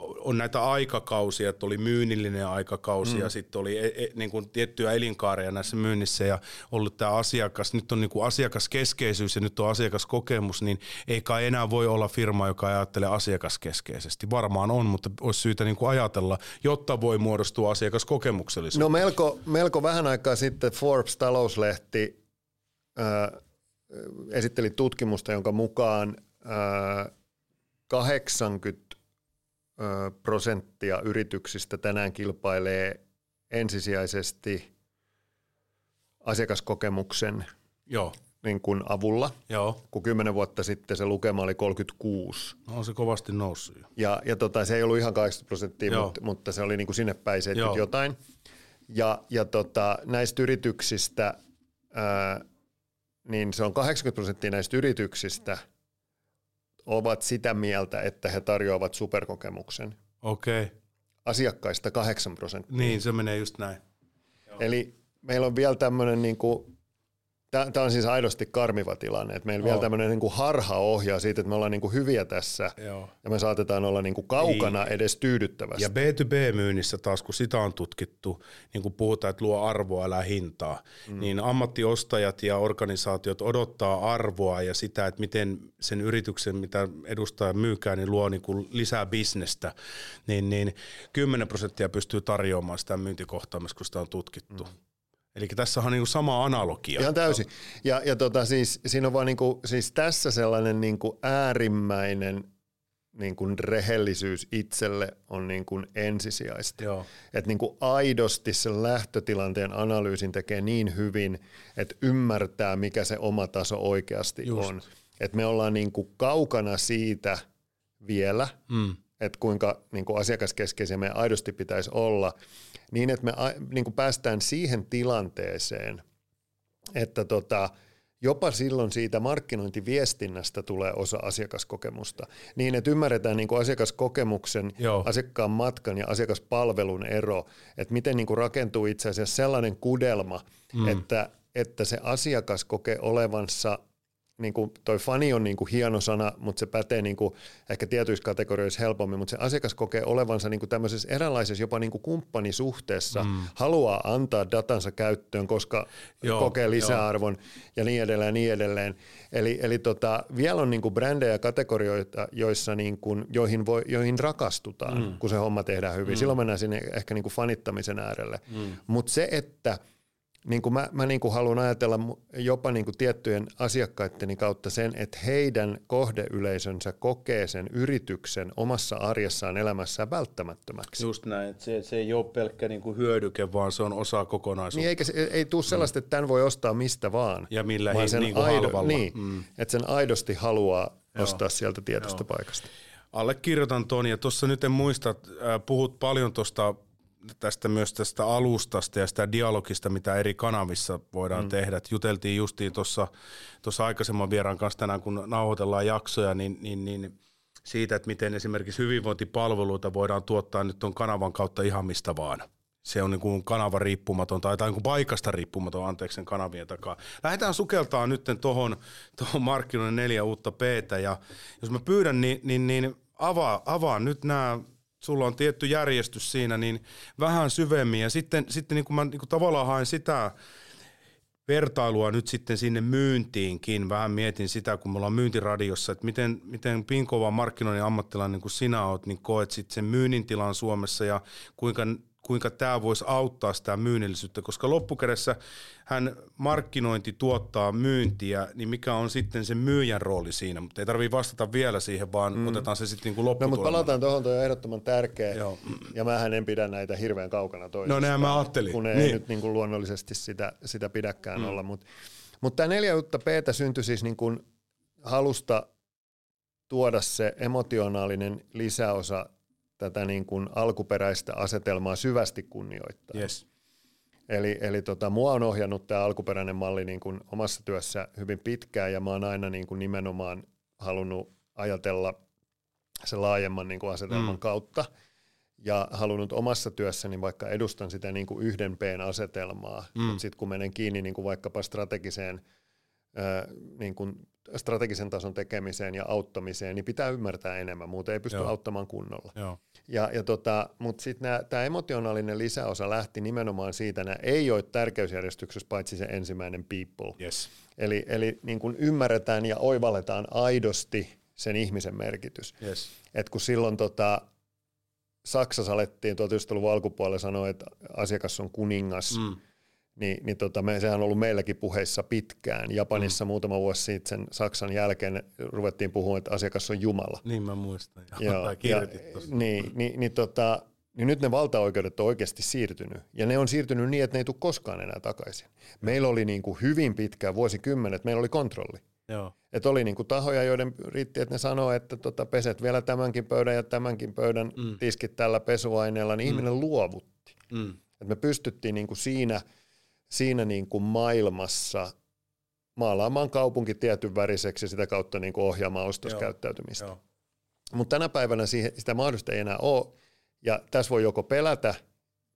on näitä aikakausia, että oli myynnillinen aikakausi mm. ja sitten oli e, e, niin kuin tiettyjä elinkaareja näissä myynnissä ja ollut tämä asiakas, nyt on niin kuin asiakaskeskeisyys ja nyt on asiakaskokemus, niin ei kai enää voi olla firma, joka ajattelee asiakaskeskeisesti. Varmaan on, mutta olisi syytä niin kuin ajatella, jotta voi muodostua asiakaskokemuksellisuus. No melko, melko vähän aikaa sitten Forbes talouslehti äh, esitteli tutkimusta, jonka mukaan äh, 80 prosenttia yrityksistä tänään kilpailee ensisijaisesti asiakaskokemuksen Joo. Niin kuin avulla, Joo. kun kymmenen vuotta sitten se lukema oli 36. No on se kovasti noussut. Ja, ja tota, se ei ollut ihan 80 prosenttia, mutta, mutta se oli niin kuin sinne päin jotain. Ja, ja tota, näistä yrityksistä, ää, niin se on 80 prosenttia näistä yrityksistä – ovat sitä mieltä, että he tarjoavat superkokemuksen. Okei. Okay. Asiakkaista 8 prosenttia. Niin, se menee just näin. Eli meillä on vielä tämmöinen niin kuin Tämä on siis aidosti karmiva tilanne, että meillä oh. vielä tämmöinen niin harha ohjaa siitä, että me ollaan niin kuin hyviä tässä Joo. ja me saatetaan olla niin kuin kaukana niin. edes tyydyttävästi. Ja B2B-myynnissä taas, kun sitä on tutkittu, niin kuin puhutaan, että luo arvoa, älä hintaa, mm. niin ammattiostajat ja organisaatiot odottaa arvoa ja sitä, että miten sen yrityksen, mitä edustaja myykää, niin luo niin kuin lisää bisnestä, niin, niin 10 prosenttia pystyy tarjoamaan sitä myyntikohtaamista, kun sitä on tutkittu. Mm. Eli tässä on niinku sama analogia. Ihan täysin. Ja, ja tota, siis, siinä on vaan niinku, siis tässä sellainen niinku äärimmäinen niinku rehellisyys itselle on niinku ensisijaista. Että niinku aidosti sen lähtötilanteen analyysin tekee niin hyvin, että ymmärtää, mikä se oma taso oikeasti Just. on. Että me ollaan niinku kaukana siitä vielä, mm. Että kuinka niinku asiakaskeskeisiä me aidosti pitäisi olla – niin että me niin kuin päästään siihen tilanteeseen, että tota, jopa silloin siitä markkinointiviestinnästä tulee osa asiakaskokemusta. Niin, että ymmärretään niin kuin asiakaskokemuksen, Joo. asiakkaan matkan ja asiakaspalvelun ero, että miten niin kuin rakentuu itse asiassa sellainen kudelma, mm. että, että se asiakas kokee olevansa niin kuin toi fani on niin kuin hieno sana, mutta se pätee niin kuin ehkä tietyissä kategorioissa helpommin, mutta se asiakas kokee olevansa niin kuin tämmöisessä eräänlaisessa jopa niin kuin kumppanisuhteessa, mm. haluaa antaa datansa käyttöön, koska joo, kokee lisäarvon joo. ja niin edelleen ja niin edelleen. Eli, eli tota, vielä on niin kuin brändejä ja kategorioita, joissa niin kuin, joihin, voi, joihin rakastutaan, mm. kun se homma tehdään hyvin. Mm. Silloin mennään sinne ehkä niin kuin fanittamisen äärelle. Mm. Mutta se, että – niin kuin mä, mä niin kuin haluan ajatella jopa niin kuin tiettyjen asiakkaiden kautta sen, että heidän kohdeyleisönsä kokee sen yrityksen omassa arjessaan elämässään välttämättömäksi. Just näin, että se, se ei ole pelkkä niin kuin hyödyke, vaan se on osa kokonaisuutta. Niin eikä se, ei tule sellaista, että tämän voi ostaa mistä vaan. Ja millä vaan sen niin kuin aido, Niin, mm. että sen aidosti haluaa Joo. ostaa sieltä tietystä Joo. paikasta. Allekirjoitan tuon, ja tuossa nyt en muista, äh, puhut paljon tuosta tästä myös tästä alustasta ja sitä dialogista, mitä eri kanavissa voidaan mm. tehdä. Et juteltiin justiin tuossa aikaisemman vieraan kanssa tänään, kun nauhoitellaan jaksoja, niin, niin, niin siitä, että miten esimerkiksi hyvinvointipalveluita voidaan tuottaa nyt tuon kanavan kautta ihan mistä vaan. Se on niin kuin kanava riippumaton tai, tai niin kuin paikasta riippumaton, anteeksi sen kanavien takaa. Lähdetään sukeltaa nyt tuohon tohon markkinoiden neljä uutta p ja jos mä pyydän, niin, niin, niin avaa, avaa nyt nämä sulla on tietty järjestys siinä, niin vähän syvemmin. Ja sitten, sitten niin kuin mä niin kuin tavallaan haen sitä vertailua nyt sitten sinne myyntiinkin. Vähän mietin sitä, kun me ollaan myyntiradiossa, että miten, miten pinkova markkinoinnin ammattilainen niin kuin sinä oot, niin koet sitten sen myynnin tilan Suomessa ja kuinka kuinka tämä voisi auttaa sitä myynnillisyyttä, koska loppukädessä hän markkinointi tuottaa myyntiä, niin mikä on sitten se myyjän rooli siinä, mutta ei tarvitse vastata vielä siihen, vaan mm. otetaan se sitten niin kuin No, mutta palataan tuohon, tuo on ehdottoman tärkeä, Joo. ja mähän en pidä näitä hirveän kaukana toisistaan. No näin mä ajattelin. Kun ei niin. nyt niin kuin luonnollisesti sitä, sitä pidäkään mm. olla, mutta mut tämä neljä uutta p syntyi siis niin kuin halusta tuoda se emotionaalinen lisäosa tätä niin kuin alkuperäistä asetelmaa syvästi kunnioittaa. Yes. Eli, eli tota, mua on ohjannut tämä alkuperäinen malli niin kuin omassa työssä hyvin pitkään ja mä oon aina niin kuin nimenomaan halunnut ajatella se laajemman niin kuin asetelman mm. kautta ja halunnut omassa työssäni, vaikka edustan sitä niin kuin yhden P-asetelmaa, mm. mutta sitten kun menen kiinni niin kuin vaikkapa strategiseen niin kuin strategisen tason tekemiseen ja auttamiseen, niin pitää ymmärtää enemmän, muuten ei pysty Joo. auttamaan kunnolla. Joo. Ja, ja tota, Mutta sitten tämä emotionaalinen lisäosa lähti nimenomaan siitä, että ei ole tärkeysjärjestyksessä paitsi se ensimmäinen people. Yes. Eli, eli niin kun ymmärretään ja oivalletaan aidosti sen ihmisen merkitys. Yes. Et kun silloin tota, Saksassa alettiin 1900-luvun alkupuolella sanoa, että asiakas on kuningas, mm niin, niin tota, me, sehän on ollut meilläkin puheissa pitkään. Japanissa mm. muutama vuosi sitten sen Saksan jälkeen ruvettiin puhumaan, että asiakas on Jumala. Niin mä muistan. Joo, ja, niin, niin, niin, tota, niin nyt ne valtaoikeudet on oikeasti siirtynyt. Ja ne on siirtynyt niin, että ne ei tule koskaan enää takaisin. Meillä oli niin kuin hyvin pitkään, vuosikymmenet, meillä oli kontrolli. Joo. Et oli niin kuin tahoja, joiden riitti, että ne sanoi, että tota, peset vielä tämänkin pöydän ja tämänkin pöydän mm. tiskit tällä pesuaineella, niin mm. ihminen luovutti. Mm. Et me pystyttiin niin kuin siinä – siinä niin kuin maailmassa maalaamaan kaupunki tietyn väriseksi ja sitä kautta niin kuin ohjaamaan ostoskäyttäytymistä. Mutta tänä päivänä siihen, sitä mahdollista ei enää ole, ja tässä voi joko pelätä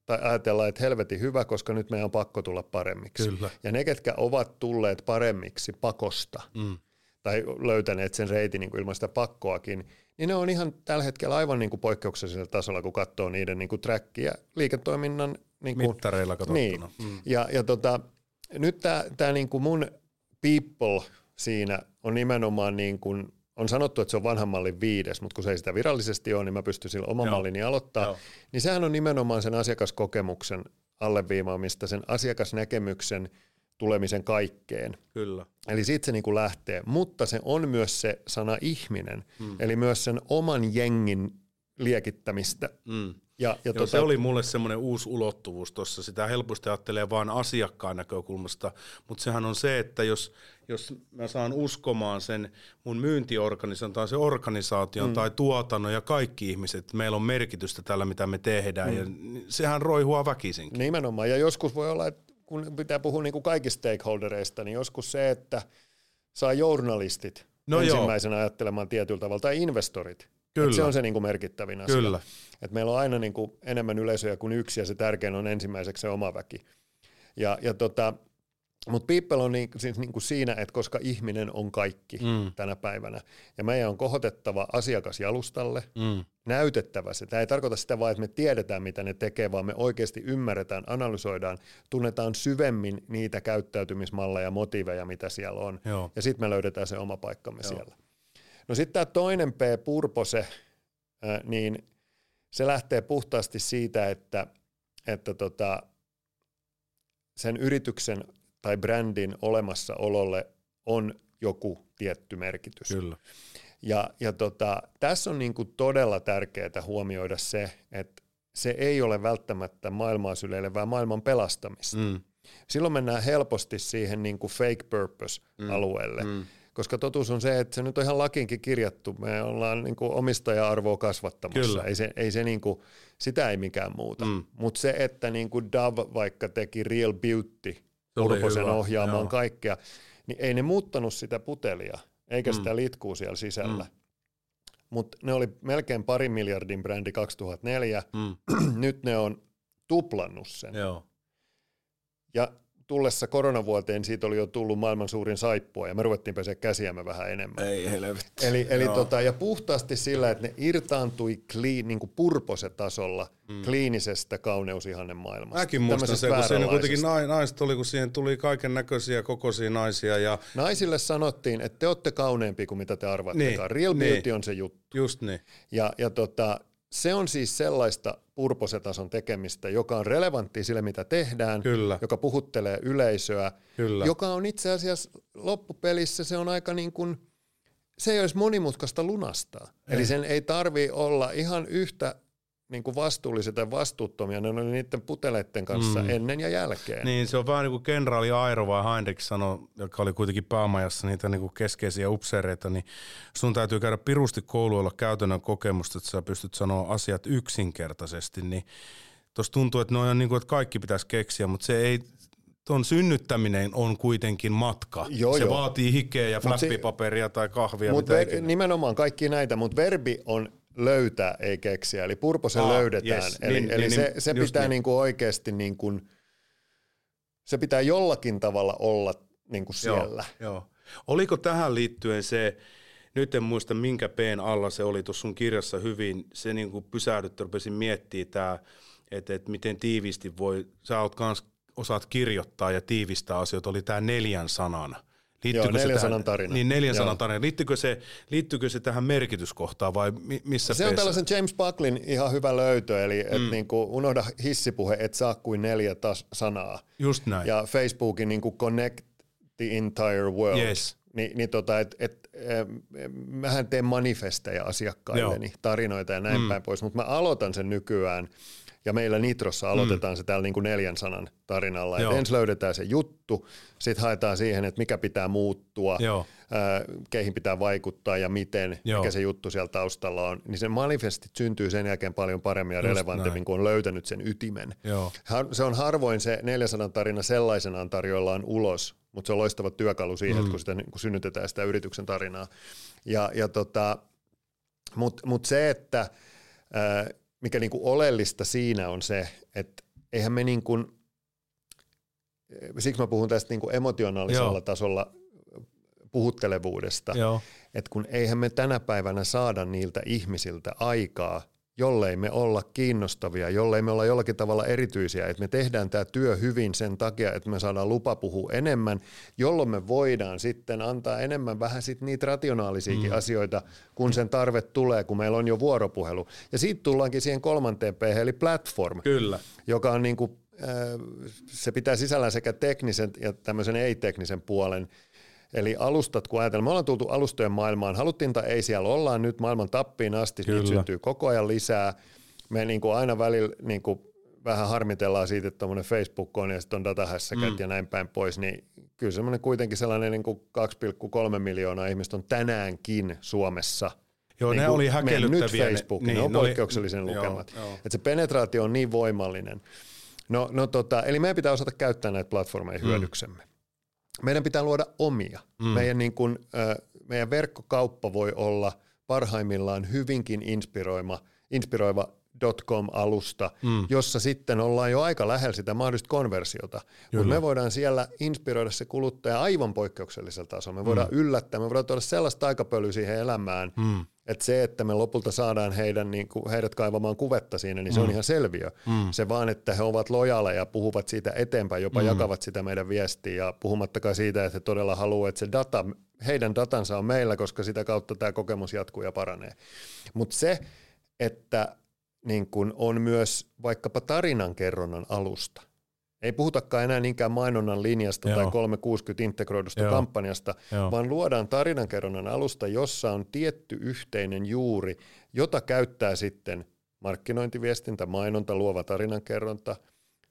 tai ajatella, että helvetin hyvä, koska nyt meidän on pakko tulla paremmiksi. Kyllä. Ja ne, ketkä ovat tulleet paremmiksi pakosta, mm. tai löytäneet sen reitin niin kuin ilman sitä pakkoakin, niin ne on ihan tällä hetkellä aivan niin kuin poikkeuksellisella tasolla, kun katsoo niiden niin kuin trackia liiketoiminnan niin kuin, mittareilla katsottuna. Niin. Mm. Ja, ja tota, nyt tämä niin kuin mun people siinä on nimenomaan niin kuin, on sanottu, että se on vanhan mallin viides, mutta kun se ei sitä virallisesti ole, niin mä pystyn sillä oman Joo. mallini aloittaa. Joo. Niin sehän on nimenomaan sen asiakaskokemuksen alleviimaamista, sen asiakasnäkemyksen tulemisen kaikkeen. Kyllä. Eli siitä se niin kuin lähtee, mutta se on myös se sana ihminen, mm. eli myös sen oman jengin liekittämistä. Mm. Ja, ja Joo, tota... Se oli mulle semmoinen uusi ulottuvuus tuossa. Sitä helposti ajattelee vain asiakkaan näkökulmasta, mutta sehän on se, että jos, jos mä saan uskomaan sen mun myyntiorganisaation tai se organisaation mm. tai tuotannon ja kaikki ihmiset, että meillä on merkitystä tällä, mitä me tehdään, mm. ja sehän roihua väkisinkin. Nimenomaan, ja joskus voi olla, että kun pitää puhua niin kuin kaikista stakeholdereista, niin joskus se, että saa journalistit no ensimmäisenä joo. ajattelemaan tietyllä tavalla, tai investorit, Kyllä. se on se niin kuin merkittävin asia. Kyllä. Et meillä on aina niin kuin enemmän yleisöjä kuin yksi ja se tärkein on ensimmäiseksi se oma väki. Ja, ja tota, mutta people on niin, siis niin kuin siinä, että koska ihminen on kaikki mm. tänä päivänä, ja meidän on kohotettava asiakas jalustalle, mm. näytettävä se. Tämä ei tarkoita sitä vain, että me tiedetään, mitä ne tekee, vaan me oikeasti ymmärretään, analysoidaan, tunnetaan syvemmin niitä käyttäytymismalleja ja motiiveja, mitä siellä on. Joo. Ja sitten me löydetään se oma paikkamme Joo. siellä. No sitten tämä toinen P, purpose, niin se lähtee puhtaasti siitä, että, että tota, sen yrityksen tai brändin olemassaololle on joku tietty merkitys. Kyllä. Ja, ja tota, tässä on niinku todella tärkeää huomioida se, että se ei ole välttämättä maailmaa syleilevää maailman pelastamista. Mm. Silloin mennään helposti siihen niinku fake purpose-alueelle. Mm. Mm koska totuus on se, että se nyt on ihan lakinkin kirjattu. Me ollaan niin kuin omistaja-arvoa kasvattamassa. Kyllä. Ei se, ei se niin kuin, sitä ei mikään muuta. Mm. Mutta se, että niin kuin Dove vaikka teki Real Beauty, Urposen ohjaamaan joo. kaikkea, niin ei ne muuttanut sitä putelia, eikä mm. sitä litkuu siellä sisällä. Mm. Mutta ne oli melkein pari miljardin brändi 2004. Mm. Nyt ne on tuplannut sen. Joo. Ja tullessa koronavuoteen siitä oli jo tullut maailman suurin saippua ja me ruvettiin pesää käsiämme vähän enemmän. Ei helvetti. Eli, eli tota, ja puhtaasti sillä, että ne irtaantui kliin, niin kuin purposetasolla mm. kliinisestä kauneusihannen maailmasta. Mäkin muistan sen, kun siinä kuitenkin naiset oli, kun siihen tuli kaiken näköisiä kokoisia naisia ja Naisille sanottiin, että te olette kauneempi kuin mitä te arvattekaan. Niin, Real niin. beauty on se juttu. just niin. Ja, ja tota, se on siis sellaista purposetason tekemistä, joka on relevanttia sille, mitä tehdään, Kyllä. joka puhuttelee yleisöä, Kyllä. joka on itse asiassa loppupelissä, se on aika niin kuin, se ei olisi monimutkaista lunastaa. Ei. Eli sen ei tarvi olla ihan yhtä niin kuin vastuulliset ja vastuuttomia, ne oli niiden puteleiden kanssa mm. ennen ja jälkeen. Niin, se on vähän niin kuin kenraali Airo vai Heinrich sanoi, joka oli kuitenkin päämajassa niitä niin kuin keskeisiä upseereita, niin sun täytyy käydä pirusti kouluilla käytännön kokemusta, että sä pystyt sanoa asiat yksinkertaisesti, niin tuossa tuntuu, että, ne on niin kuin, että kaikki pitäisi keksiä, mutta se ei, ton synnyttäminen on kuitenkin matka. Joo, se joo. vaatii hikeä ja flappipaperia tai kahvia, Mut mitä ver- ikinä. nimenomaan kaikki näitä, mutta verbi on löytää, ei keksiä. Eli purpo se Aa, löydetään. yes. Eli, Niin, eli niin, se, niin, se just pitää niin. niinku oikeasti, niinku, se pitää jollakin tavalla olla niinku siellä. Joo, joo. Oliko tähän liittyen se, nyt en muista minkä peen alla se oli tuossa sun kirjassa hyvin, se niin kuin pysähdytti, rupesin miettimään tämä, että, että miten tiiviisti voi, sä oot kans, osaat kirjoittaa ja tiivistää asioita, oli tämä neljän sanan. Liittyykö Joo, neljän tähän- sanan tarina. Niin, neljän Joo. sanan tarina. Liittyykö se, liittyykö se tähän merkityskohtaan vai mi, missä Se on peessä? tällaisen James Bucklin ihan hyvä löytö, eli mm. et niinku, unohda hissipuhe, et saa kuin neljä tas- sanaa. Just näin. Ja Facebookin niinku connect the entire world. Yes. Ni, niin tota, et, et, eh, mähän teen manifesteja asiakkailleni, Joo. tarinoita ja näin mm. päin pois, mutta mä aloitan sen nykyään ja meillä Nitrossa aloitetaan mm. se täällä niin kuin neljän sanan tarinalla. Et Joo. ensin löydetään se juttu, sitten haetaan siihen, että mikä pitää muuttua, Joo. ää, keihin pitää vaikuttaa ja miten, Joo. mikä se juttu siellä taustalla on. Niin se manifestit syntyy sen jälkeen paljon paremmin ja relevantimmin, näin. kun on löytänyt sen ytimen. Joo. Se on harvoin se 400 tarina sellaisenaan tarjoillaan ulos, mutta se on loistava työkalu siihen, mm. kun, sitä, kun synnytetään sitä yrityksen tarinaa. Ja, ja tota, Mutta mut se, että ää, mikä niinku oleellista siinä on se, että eihän me niinku, siksi mä puhun tästä niinku emotionaalisella Joo. tasolla puhuttelevuudesta, Joo. että kun eihän me tänä päivänä saada niiltä ihmisiltä aikaa, jollei me olla kiinnostavia, jollei me olla jollakin tavalla erityisiä, että me tehdään tämä työ hyvin sen takia, että me saadaan lupa puhua enemmän, jolloin me voidaan sitten antaa enemmän vähän sit niitä rationaalisiakin mm. asioita, kun sen tarve tulee, kun meillä on jo vuoropuhelu. Ja siitä tullaankin siihen kolmanteen P, eli platform, Kyllä. joka on niin kuin, se pitää sisällään sekä teknisen ja tämmöisen ei-teknisen puolen, Eli alustat, kun ajatellaan, me ollaan tultu alustojen maailmaan, haluttiin tai ei siellä ollaan nyt maailman tappiin asti, Kyllä. niitä syntyy koko ajan lisää. Me niin kuin aina välillä niin kuin vähän harmitellaan siitä, että tuommoinen Facebook on ja sitten on datahässäkät mm. ja näin päin pois, niin kyllä semmoinen kuitenkin sellainen niin kuin 2,3 miljoonaa ihmistä on tänäänkin Suomessa Joo, niin ne oli häkellyttäviä. mennyt Facebookiin, niin, ne on ne poikkeuksellisen joo, lukemat. joo. Että se penetraatio on niin voimallinen. No, no tota, eli meidän pitää osata käyttää näitä platformeja Mm. hyödyksemme. Meidän pitää luoda omia. Mm. Meidän, niin kuin, ö, meidän verkkokauppa voi olla parhaimmillaan hyvinkin inspiroima, inspiroiva .com-alusta, mm. jossa sitten ollaan jo aika lähellä sitä mahdollista konversiota. Mutta me voidaan siellä inspiroida se kuluttaja aivan poikkeuksellisella tasolla. Me voidaan mm. yllättää, me voidaan tuoda sellaista aikapölyä siihen elämään, mm. että se, että me lopulta saadaan heidän, niin kuin, heidät kaivamaan kuvetta siinä, niin se mm. on ihan selviö. Mm. Se vaan, että he ovat lojaaleja ja puhuvat siitä eteenpäin, jopa mm. jakavat sitä meidän viestiä ja puhumattakaan siitä, että he todella haluavat, että se data, heidän datansa on meillä, koska sitä kautta tämä kokemus jatkuu ja paranee. Mutta se, että niin kun on myös vaikkapa tarinankerronnan alusta. Ei puhutakaan enää niinkään mainonnan linjasta Joo. tai 360 integroidusta Joo. kampanjasta, Joo. vaan luodaan tarinankerronnan alusta, jossa on tietty yhteinen juuri, jota käyttää sitten markkinointiviestintä, mainonta, luova tarinankerronta,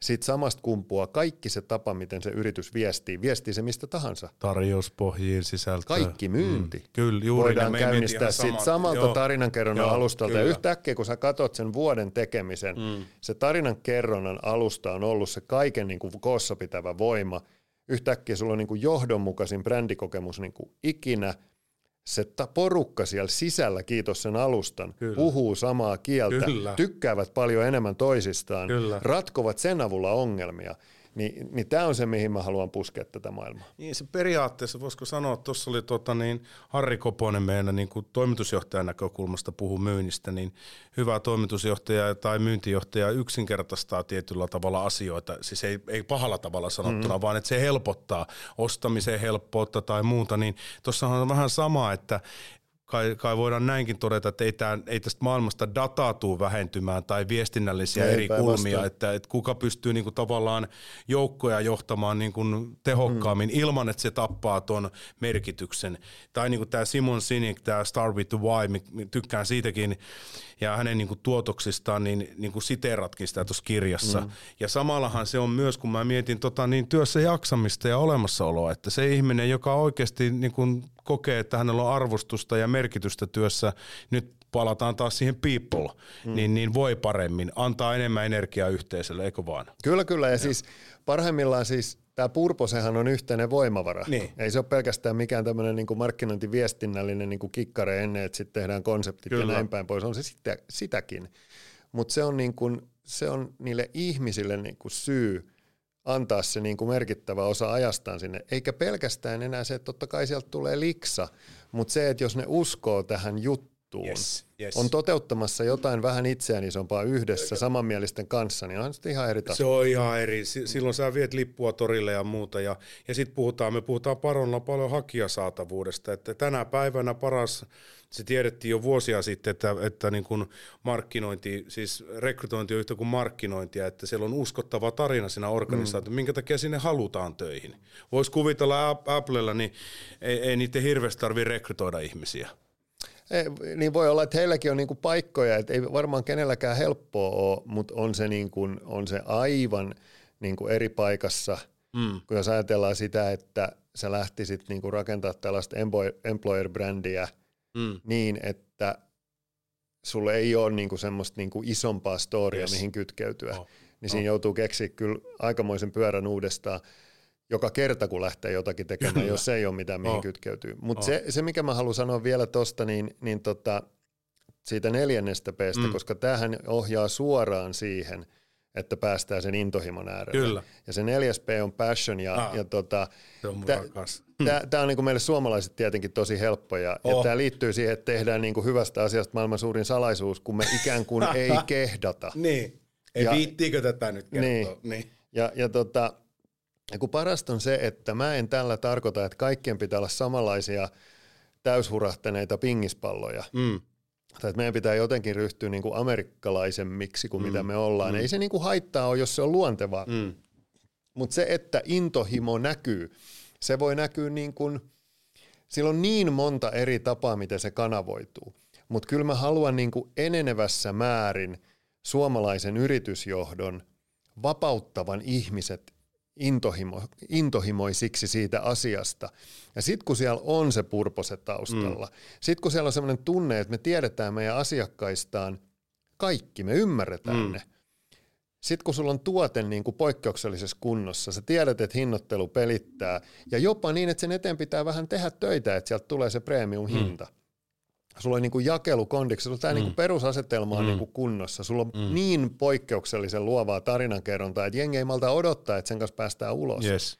sit samasta kumpua kaikki se tapa, miten se yritys viestii, viestii se mistä tahansa. Tarjouspohjiin sisältö. Kaikki myynti. Mm, kyllä, juuri Voidaan ne, käynnistää sit samalta Joo. tarinankerronnan Joo, alustalta. Kyllä. Ja yhtäkkiä, kun sä katsot sen vuoden tekemisen, mm. se tarinankerronnan alusta on ollut se kaiken niin kuin koossa pitävä voima. Yhtäkkiä sulla on niin kuin johdonmukaisin brändikokemus niin kuin ikinä – se porukka siellä sisällä, kiitos sen alustan, Kyllä. puhuu samaa kieltä, Kyllä. tykkäävät paljon enemmän toisistaan, Kyllä. ratkovat sen avulla ongelmia. Niin, niin tämä on se, mihin mä haluan puskea tätä maailmaa. Niin se periaatteessa, voisiko sanoa, että tuossa oli tota niin, Harri Koponen meidän niin kuin toimitusjohtajan näkökulmasta puhu myynnistä, niin hyvä toimitusjohtaja tai myyntijohtaja yksinkertaistaa tietyllä tavalla asioita, siis ei, ei pahalla tavalla sanottuna, mm. vaan että se helpottaa ostamisen helppoutta tai muuta, niin tuossa on vähän sama, että kai, kai voidaan näinkin todeta, että ei, tämän, ei tästä maailmasta dataa tuu vähentymään tai viestinnällisiä ei, eri kulmia, että, että kuka pystyy niin kuin tavallaan joukkoja johtamaan niin kuin tehokkaammin mm. ilman, että se tappaa tuon merkityksen. Tai niin kuin tämä Simon Sinek, tämä Star with the Why, tykkään siitäkin, ja hänen niin kuin tuotoksistaan, niin, niin kuin siteeratkin sitä tuossa kirjassa. Mm. Ja samallahan se on myös, kun mä mietin tota, niin työssä jaksamista ja olemassaoloa, että se ihminen, joka oikeasti niin kuin kokee, että hänellä on arvostusta ja merkitystä työssä, nyt palataan taas siihen people, mm. niin, niin voi paremmin, antaa enemmän energiaa yhteisölle, eikö vaan? Kyllä, kyllä. Ja, ja. siis parhaimmillaan siis tämä purposehan on yhteinen voimavara. Niin. Ei se ole pelkästään mikään tämmöinen niin markkinointiviestinnällinen niin kuin kikkare ennen, että sitten tehdään konseptit Kyllä. ja näin päin pois. On se sitä, sitäkin. Mutta se on, niin kuin, se on niille ihmisille niin kuin syy antaa se niin kuin merkittävä osa ajastaan sinne. Eikä pelkästään enää se, että totta kai sieltä tulee liksa, mutta se, että jos ne uskoo tähän juttuun, yes, yes. on toteuttamassa jotain vähän itseään isompaa yhdessä samanmielisten kanssa, niin on se ihan eri taso. Se on ihan eri. Silloin sä viet lippua torille ja muuta. Ja, ja sitten puhutaan, me puhutaan Parolla paljon hakijasaatavuudesta. Että tänä päivänä paras, se tiedettiin jo vuosia sitten, että, että niin kuin markkinointi, siis rekrytointi on yhtä kuin markkinointia, että siellä on uskottava tarina siinä organisaatiossa, mm. minkä takia sinne halutaan töihin. Voisi kuvitella Applella, niin ei, ei niiden hirveästi tarvitse rekrytoida ihmisiä niin voi olla, että heilläkin on niinku paikkoja, että ei varmaan kenelläkään helppoa ole, mutta on se, niinku, on se aivan niinku eri paikassa, mm. kun jos ajatellaan sitä, että sä lähtisit niinku rakentaa tällaista employer-brändiä mm. niin, että sulle ei ole niinku semmoista niinku isompaa storia, yes. mihin kytkeytyä, oh. niin siinä oh. joutuu keksiä kyllä aikamoisen pyörän uudestaan joka kerta, kun lähtee jotakin tekemään, Kyllä. jos ei ole mitään, mihin oh. kytkeytyy. Mutta oh. se, se, mikä mä haluan sanoa vielä tuosta, niin, niin tota, siitä neljännestä Pstä, mm. koska tämähän ohjaa suoraan siihen, että päästään sen intohimon äärelle. Kyllä. Ja se neljäs P on passion, ja, ah, ja tota, tämä on niinku meille suomalaiset tietenkin tosi helppo, ja, oh. ja tämä liittyy siihen, että tehdään niinku hyvästä asiasta maailman suurin salaisuus, kun me ikään kuin ei kehdata. Niin, ei ja, viittiikö tätä nyt kertoa. Niin. niin. Ja, ja tota, kun parasta on se, että mä en tällä tarkoita, että kaikkien pitää olla samanlaisia täyshurahtaneita pingispalloja. Mm. Tai että meidän pitää jotenkin ryhtyä niin kuin amerikkalaisemmiksi kuin mm. mitä me ollaan. Mm. Ei se niin kuin haittaa ole, jos se on luontevaa. Mm. Mutta se, että intohimo näkyy, se voi näkyä niin kuin, sillä on niin monta eri tapaa, miten se kanavoituu. Mutta kyllä mä haluan niin kuin enenevässä määrin suomalaisen yritysjohdon vapauttavan ihmiset intohimo, intohimoisiksi siitä asiasta. Ja sitten kun siellä on se purpose taustalla, mm. sitten kun siellä on sellainen tunne, että me tiedetään meidän asiakkaistaan kaikki, me ymmärretään mm. ne. Sitten kun sulla on tuote niin kuin poikkeuksellisessa kunnossa, sä tiedät, että hinnoittelu pelittää, ja jopa niin, että sen eteen pitää vähän tehdä töitä, että sieltä tulee se premium-hinta. Mm sulla on niin kuin jakelukondiksi, sulla tämä mm. niin perusasetelma on mm. niin kuin kunnossa, sulla on mm. niin poikkeuksellisen luovaa tarinankerrontaa, että jengi ei malta odottaa, että sen kanssa päästään ulos. Yes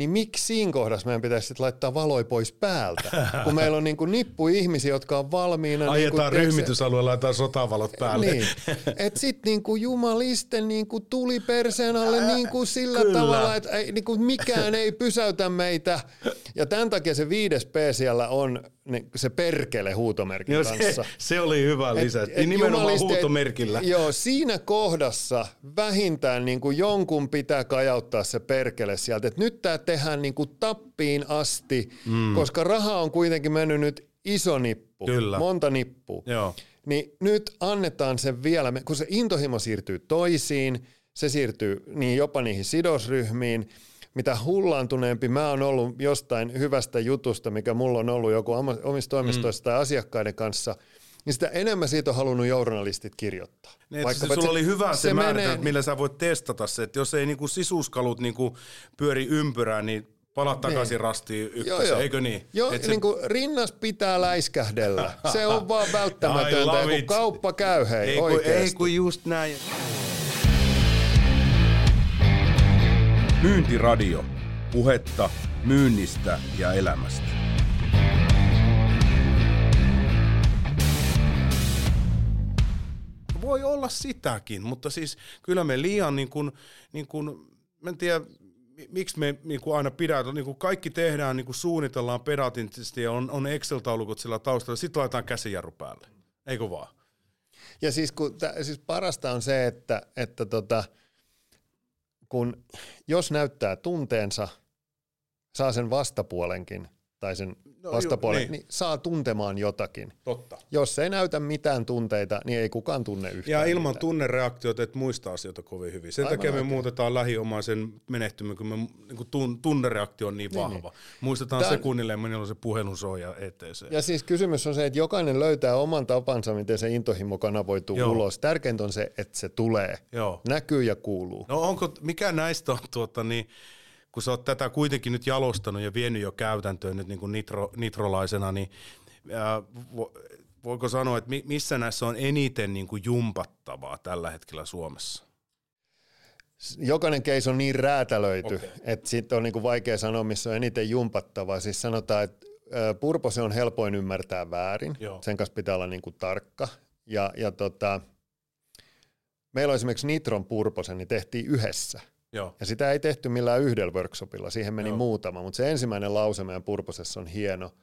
niin miksi siinä kohdassa meidän pitäisi sit laittaa valoi pois päältä, kun meillä on niinku nippu ihmisiä, jotka on valmiina. Ajetaan niinku, ryhmitysalueella, laitetaan sotavalot päälle. Niin. Et sit niinku jumalisten niinku tuli perseen alle niinku sillä Kyllä. tavalla, että ei, niinku mikään ei pysäytä meitä. Ja tämän takia se viides P siellä on niin se perkele huutomerkin joo, kanssa. Se, se oli hyvä lisä. Et, et nimenomaan huutomerkillä. Joo, siinä kohdassa vähintään niin kuin jonkun pitää kajauttaa se perkele sieltä, että nyt tämä tehdään niin kuin tappiin asti, mm. koska raha on kuitenkin mennyt nyt iso nippu, Kyllä. monta nippua. Joo. Niin nyt annetaan se vielä, kun se intohimo siirtyy toisiin, se siirtyy niin jopa niihin sidosryhmiin. Mitä hullaantuneempi mä oon ollut jostain hyvästä jutusta, mikä mulla on ollut joku omissa toimistoissa mm. tai asiakkaiden kanssa – niin sitä enemmän siitä on halunnut journalistit kirjoittaa. Niin, Vaikka se, sulla se, oli hyvä se, se menee... millä sä voit testata se, että jos ei niinku sisuskalut niinku pyöri ympyrää, niin Pala niin. takaisin niin. rastiin ykkösen, joo, joo. eikö niin? Joo, Et se... niin kuin rinnas pitää läiskähdellä. Se on vaan välttämätöntä, kun kauppa käy, hei, ei, kun, ei kun just näin. Myyntiradio. Puhetta myynnistä ja elämästä. Voi olla sitäkin, mutta siis kyllä me liian niin kuin, niin kuin mä en tiedä, miksi me niin kuin aina pidetään, niin kuin kaikki tehdään, niin kuin suunnitellaan pedantisesti ja on, on Excel-taulukot sillä taustalla, sitten laitetaan käsijarru päälle, eikö vaan? Ja siis, kun, siis parasta on se, että, että tota, kun jos näyttää tunteensa, saa sen vastapuolenkin tai sen no, vastapuolen, niin. niin saa tuntemaan jotakin. Totta. Jos ei näytä mitään tunteita, niin ei kukaan tunne yhtään Ja ilman mitään. tunnereaktiota et muista asioita kovin hyvin. Sen Aivan takia oikein. me muutetaan lähiomaisen menehtymän, kun me, niin tunnereaktio on niin, niin vahva. Niin. Muistetaan Tän... sekunnille, milloin se puhelun soi ja ETC. Ja siis kysymys on se, että jokainen löytää oman tapansa, miten se intohimo kanavoituu Joo. ulos. Tärkeintä on se, että se tulee, Joo. näkyy ja kuuluu. No onko, mikä näistä on tuota niin, kun sä oot tätä kuitenkin nyt jalostanut ja vienyt jo käytäntöön nyt niin kuin nitro, nitrolaisena, niin ää, voiko sanoa, että missä näissä on eniten niin kuin jumpattavaa tällä hetkellä Suomessa? Jokainen case on niin räätälöity, okay. että sitten on niin kuin vaikea sanoa, missä on eniten jumpattavaa. Siis sanotaan, että purpose on helpoin ymmärtää väärin. Joo. Sen kanssa pitää olla niin kuin tarkka. Ja, ja tota, meillä on esimerkiksi Nitron purpose, niin tehtiin yhdessä. Joo. Ja sitä ei tehty millään yhdellä workshopilla, siihen meni Joo. muutama, mutta se ensimmäinen lause meidän purposessa on hieno,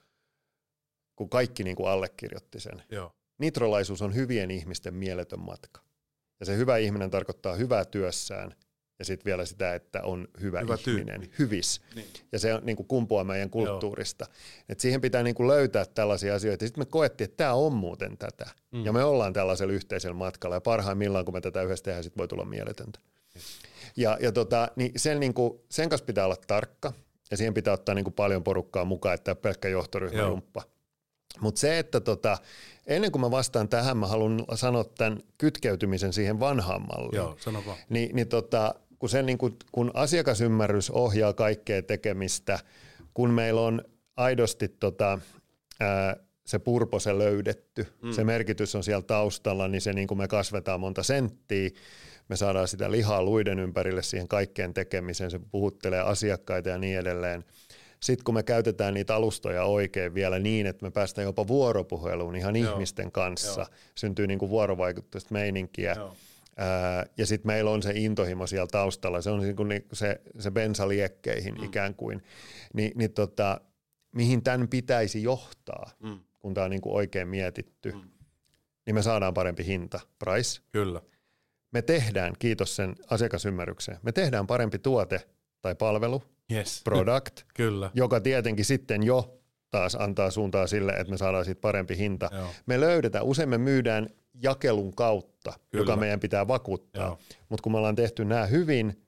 kun kaikki niin kuin allekirjoitti sen. Joo. Nitrolaisuus on hyvien ihmisten mieletön matka. Ja se hyvä ihminen tarkoittaa hyvää työssään ja sitten vielä sitä, että on hyvä, hyvä ihminen, tyyppi. hyvis. Niin. Ja se on niin kuin kumpuaa meidän kulttuurista. Et siihen pitää niin kuin löytää tällaisia asioita. Sitten me koettiin, että tämä on muuten tätä. Mm. Ja me ollaan tällaisella yhteisellä matkalla. Ja parhaimmillaan, kun me tätä yhdessä tehdään, sit voi tulla mieletöntä. Yes. Ja, ja tota, niin sen, niin kuin, sen kanssa pitää olla tarkka ja siihen pitää ottaa niin kuin paljon porukkaa mukaan, että pelkkä johtoryhmäjumppa. Mutta se, että tota, ennen kuin mä vastaan tähän, mä haluan sanoa tämän kytkeytymisen siihen vanhaan malliin. Joo, sano vaan. Ni, niin tota, kun, sen, niin kuin, kun asiakasymmärrys ohjaa kaikkea tekemistä, kun meillä on aidosti tota, ää, se purpose löydetty, mm. se merkitys on siellä taustalla, niin se niin kuin me kasvetaan monta senttiä, me saadaan sitä lihaa luiden ympärille siihen kaikkeen tekemiseen, se puhuttelee asiakkaita ja niin edelleen. Sitten kun me käytetään niitä alustoja oikein vielä niin, että me päästään jopa vuoropuheluun ihan Joo. ihmisten kanssa, Joo. syntyy niin kuin vuorovaikutteista meininkiä, Joo. Ää, ja sitten meillä on se intohimo siellä taustalla, se on niin kuin se, se bensa liekkeihin mm. ikään kuin, Ni, niin tota, mihin tämän pitäisi johtaa, mm. Kun tämä on niin kuin oikein mietitty, mm. niin me saadaan parempi hinta, price. Kyllä me tehdään, kiitos sen asiakasymmärrykseen, me tehdään parempi tuote tai palvelu, yes. product, Kyllä. joka tietenkin sitten jo taas antaa suuntaa sille, että me saadaan siitä parempi hinta. Joo. Me löydetään, usein me myydään jakelun kautta, Kyllä. joka meidän pitää vakuuttaa, mutta kun me ollaan tehty nämä hyvin,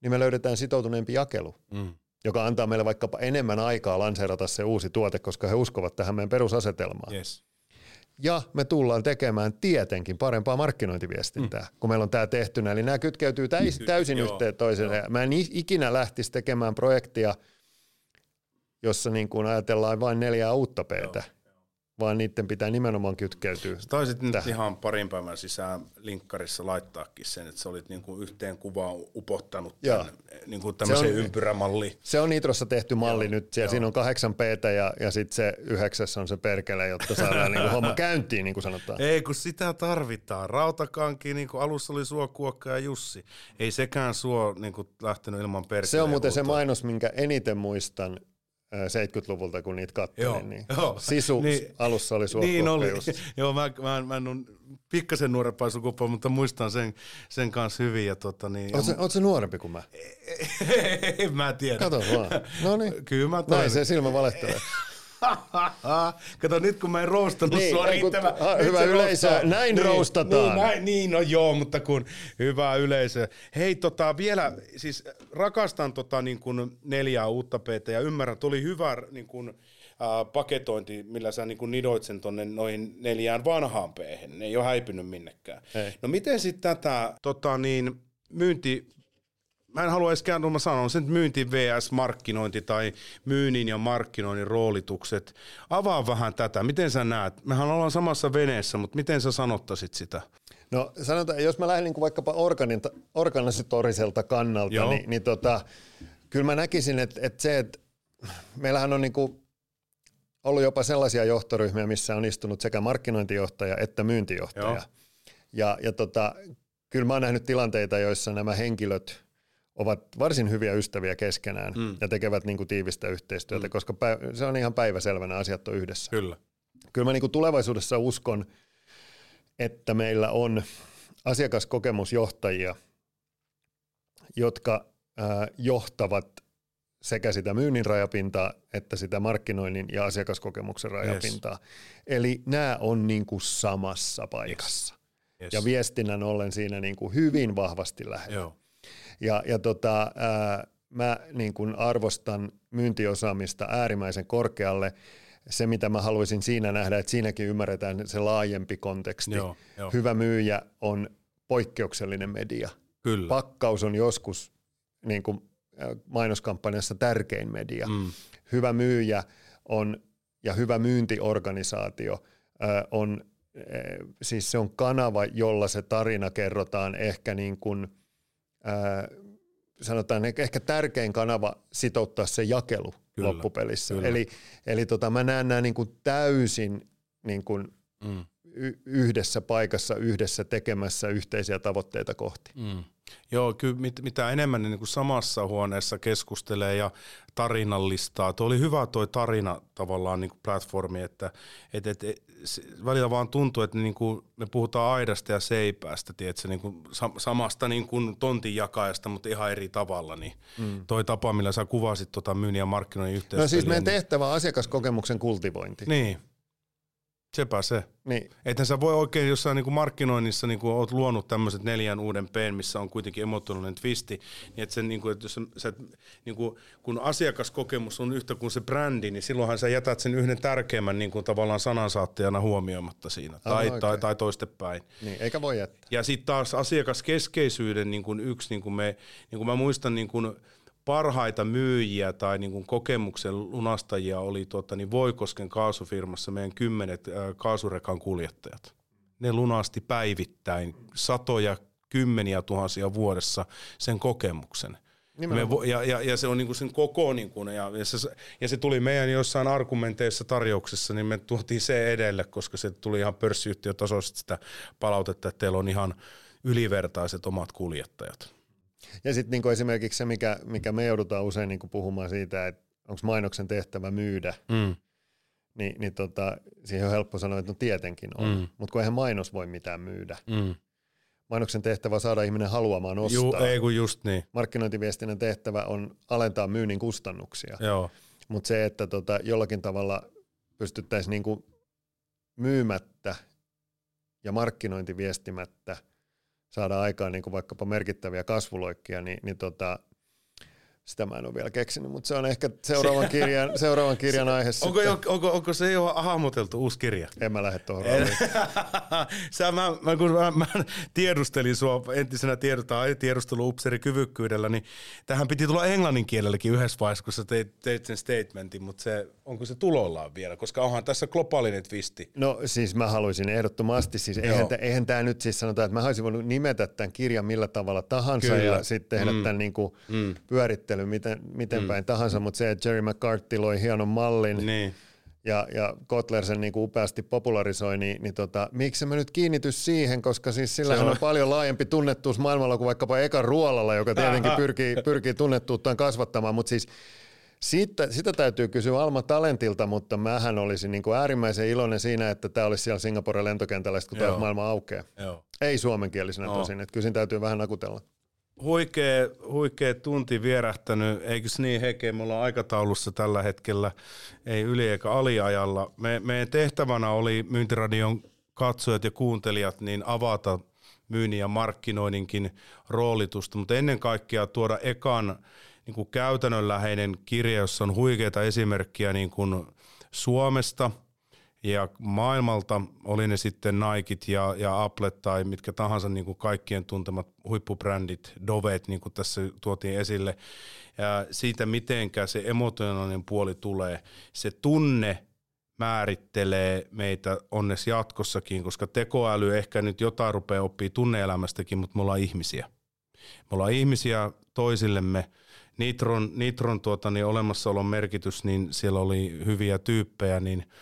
niin me löydetään sitoutuneempi jakelu. Mm joka antaa meille vaikkapa enemmän aikaa lanseerata se uusi tuote, koska he uskovat tähän meidän perusasetelmaan. Yes. Ja me tullaan tekemään tietenkin parempaa markkinointiviestintää, mm. kun meillä on tämä tehtynä. Eli nämä kytkeytyy täys, täysin Joo, yhteen toiseen. Mä en ikinä lähtisi tekemään projektia, jossa niin kuin ajatellaan vain neljää uutta peetä vaan niiden pitää nimenomaan kytkeytyä. Sä taisit tähän. nyt ihan parin päivän sisään linkkarissa laittaakin sen, että sä olit niinku yhteen kuvaan upottanut tämän, niinku tämmöisen ympyrämalli. Se on Nitrossa tehty malli Joo. nyt, siellä siinä on kahdeksan peetä ja, ja sitten se yhdeksäs on se perkele, jotta saadaan niinku homma käyntiin, niin kuin sanotaan. Ei, kun sitä tarvitaan. Rautakanki, niin kuin alussa oli Suo, Kuokka ja Jussi. Ei sekään Suo niin kuin lähtenyt ilman perkeleä. Se on muuten se mainos, minkä eniten muistan 70-luvulta, kun niitä katselin, joo, niin joo. sisu niin, alussa oli Niin oli, joo, mä, mä, mä en ole pikkasen nuorempaa sukupolva, mutta muistan sen, sen kanssa hyvin. Ja tota, niin, Oletko, oletko nuorempi kuin mä? en mä tiedä. Kato vaan. No niin. Kyllä mä Näin se silmä valehtelee. Kato, nyt kun mä en roustannut Niin, sua riittävän. hyvä yleisö, roustaa. näin niin, roustataan. Niin, näin, niin, no joo, mutta kun hyvä yleisö. Hei, tota, vielä, siis rakastan tota, niin kuin neljää uutta PT ja ymmärrän, tuli hyvä niin kuin, äh, paketointi, millä sä niin kuin nidoit sen tonne noihin neljään vanhaan p Ne ei ole häipynyt minnekään. Ei. No miten sitten tätä tota, niin, myynti, Mä en halua edes kääntää, mä sanon sen myynti vs. markkinointi tai myynnin ja markkinoinnin roolitukset. Avaa vähän tätä. Miten sä näet? Mehän ollaan samassa veneessä, mutta miten sä sanottaisit sitä? No sanotaan, jos mä lähden niin vaikkapa organita, organisatoriselta kannalta, Joo. niin, niin tota, kyllä mä näkisin, että, että se, että meillähän on niin kuin ollut jopa sellaisia johtoryhmiä, missä on istunut sekä markkinointijohtaja että myyntijohtaja. Joo. Ja, ja tota, kyllä mä oon nähnyt tilanteita, joissa nämä henkilöt ovat varsin hyviä ystäviä keskenään mm. ja tekevät niin kuin tiivistä yhteistyötä, mm. koska se on ihan päiväselvänä, asiat on yhdessä Kyllä. kyllä mä niin kuin tulevaisuudessa uskon, että meillä on asiakaskokemusjohtajia, jotka ää, johtavat sekä sitä myynnin rajapintaa että sitä markkinoinnin ja asiakaskokemuksen rajapintaa. Yes. Eli nämä on niin kuin samassa paikassa. Yes. Ja viestinnän ollen siinä niin kuin hyvin vahvasti lähellä. Joo. Ja, ja tota, ää, mä niin kuin arvostan myyntiosaamista äärimmäisen korkealle. Se, mitä mä haluaisin siinä nähdä, että siinäkin ymmärretään se laajempi konteksti. Joo, joo. Hyvä myyjä on poikkeuksellinen media. Kyllä. Pakkaus on joskus niin kuin mainoskampanjassa tärkein media. Mm. Hyvä myyjä on ja hyvä myyntiorganisaatio on, siis se on kanava, jolla se tarina kerrotaan ehkä niin kuin, ää, sanotaan ehkä tärkein kanava sitouttaa se jakelu Kyllä, kyllä, loppupelissä. kyllä. Eli, eli tota, mä näen nämä niin kuin täysin niin kuin Mm. Yhdessä paikassa, yhdessä tekemässä yhteisiä tavoitteita kohti. Mm. Joo, kyllä mit, mitä enemmän ne niin kuin samassa huoneessa keskustelee ja tarinallistaa. Tuo oli hyvä toi tarina tavallaan niin kuin platformi, että et, et, et, se, välillä vaan tuntuu, että niin kuin me puhutaan aidasta ja seipäästä, tiedätkö, niin kuin sam, samasta niin kuin tontin jakajasta, mutta ihan eri tavalla. Niin mm. Toi tapa, millä sä kuvasit tota myynnin ja markkinoinnin yhteistyötä. No siis meidän tehtävä on asiakaskokemuksen kultivointi. Niin, sepä se. Niin. Ethän sä voi oikein jossain niin markkinoinnissa niin oot luonut tämmöiset neljän uuden P, missä on kuitenkin emotionaalinen twisti, niin että, sen, niin kuin, että jos sä, niin kuin, kun asiakaskokemus on yhtä kuin se brändi, niin silloinhan sä jätät sen yhden tärkeimmän niin kuin tavallaan sanansaattajana huomioimatta siinä, tai, Aivan tai, oikein. tai toistepäin. niin, eikä voi jättää. Ja sitten taas asiakaskeskeisyyden niin kuin yksi, niin kuin me, niin kuin mä muistan niin kuin parhaita myyjiä tai niin kuin kokemuksen lunastajia oli tuota, niin Voikosken kaasufirmassa meidän kymmenet kaasurekan kuljettajat. Ne lunasti päivittäin satoja, kymmeniä tuhansia vuodessa sen kokemuksen. Me ja, ja, ja, se on niinku sen koko, niinku, ja, ja, se, ja se tuli meidän jossain argumenteissa tarjouksessa, niin me tuotiin se edelle, koska se tuli ihan pörssiyhtiötasoisesti sitä palautetta, että teillä on ihan ylivertaiset omat kuljettajat. Ja sitten niinku esimerkiksi se, mikä, mikä me joudutaan usein niinku puhumaan siitä, että onko mainoksen tehtävä myydä, Mm. niin, niin tota, siihen on helppo sanoa, että no tietenkin on. Mm. Mutta kun eihän mainos voi mitään myydä. Mm. Mainoksen tehtävä on saada ihminen haluamaan ostaa. Ju, ei kun just niin. Markkinointiviestinnän tehtävä on alentaa myynnin kustannuksia. Joo. Mutta se, että tota, jollakin tavalla pystyttäisiin niinku myymättä ja markkinointiviestimättä saada aikaan niinku vaikkapa merkittäviä kasvuloikkia, niin, niin tota, sitä mä en ole vielä keksinyt, mutta se on ehkä seuraavan kirjan, seuraavan kirjan aihe Onko, sitten. jo, onko, onko se jo hahmoteltu uusi kirja? En mä lähde tuohon. Sä, mä, mä, kun mä, mä tiedustelin sua entisenä tiedota, tiedusteluupseeri kyvykkyydellä, niin tähän piti tulla englannin kielelläkin yhdessä vaiheessa, kun sä teit, teit sen statementin, mutta se, onko se tulollaan vielä, koska onhan tässä globaalinen twisti. No siis mä haluaisin ehdottomasti, siis eihän, tä- eihän tämä nyt siis sanotaan, että mä olisin voinut nimetä tämän kirjan millä tavalla tahansa Kyllä. ja sitten tehdä Mm. tämän niin kuin Mm. Pyörittelyn miten, miten mm. päin tahansa, mutta se, että Jerry McCarthy loi hienon mallin Niin. ja, ja Kotler sen niin kuin upeasti popularisoi, niin, niin tota, miksi mä nyt kiinnity siihen, koska siis sillähän on- on. on paljon laajempi tunnettuus maailmalla kuin vaikkapa Eka Ruolalla, joka tietenkin pyrkii, pyrkii tunnettuuttaan kasvattamaan, mutta siis siitä, sitä täytyy kysyä Alma Talentilta, mutta mähän olisin niin kuin äärimmäisen iloinen siinä, että tämä olisi siellä Singaporen lentokentällä, kun taas maailma aukeaa. Joo. Ei suomenkielisenä No. tosin, että kyllä siinä täytyy vähän nakutella. Huikea, huikea tunti vierähtänyt, eikö niin Heke, me ollaan aikataulussa tällä hetkellä, ei yli eikä aliajalla. Me, meidän tehtävänä oli Myyntiradion katsojat ja kuuntelijat niin avata myynnin ja markkinoinninkin roolitusta, mutta ennen kaikkea tuoda ekan niin kuin käytännönläheinen kirja, jossa on huikeita esimerkkiä niin kuin Suomesta – ja maailmalta, oli ne sitten Nikit ja, ja Apple tai mitkä tahansa niin kuin kaikkien tuntemat huippubrändit, Dovet, niin kuin tässä tuotiin esille, ja siitä mitenkä se emotionaalinen puoli tulee, se tunne määrittelee meitä onnes jatkossakin, koska tekoäly ehkä nyt jotain rupeaa oppii tunneelämästäkin, mutta me ollaan ihmisiä. Me ollaan ihmisiä toisillemme. Nitron, Nitron tuota, niin olemassaolon merkitys, niin siellä oli hyviä tyyppejä, niin –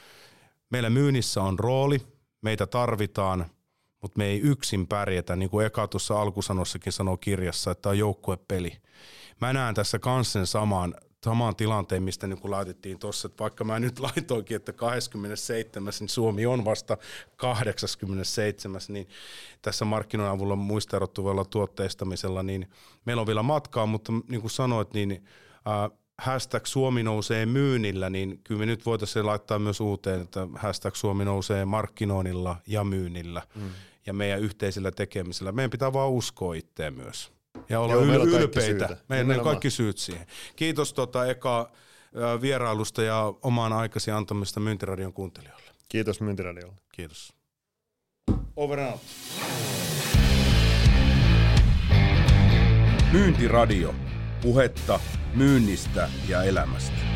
Meillä myynnissä on rooli, meitä tarvitaan, mutta me ei yksin pärjätä, niin kuin Eka tuossa alkusanossakin sanoo kirjassa, että on joukkuepeli. Mä näen tässä kanssen samaan, samaan tilanteen, mistä niin laitettiin tuossa, että vaikka mä nyt laitoinkin, että 27. niin Suomi on vasta 87. niin tässä markkinoiden avulla muista erottuvalla tuotteistamisella, niin meillä on vielä matkaa, mutta niin kuin sanoit, niin hashtag Suomi nousee myynnillä, niin kyllä me nyt voitaisiin laittaa myös uuteen, että hashtag Suomi nousee markkinoinnilla ja myynnillä mm. ja meidän yhteisillä tekemisillä. Meidän pitää vaan uskoa itseä myös ja olla Joo, yl- ylpeitä. Meidän on kaikki syyt siihen. Kiitos tota eka vierailusta ja omaan aikasi antamista Myyntiradion kuuntelijoille. Kiitos Myyntiradiolle. Kiitos. Over and out. Myyntiradio. Puhetta myynnistä ja elämästä.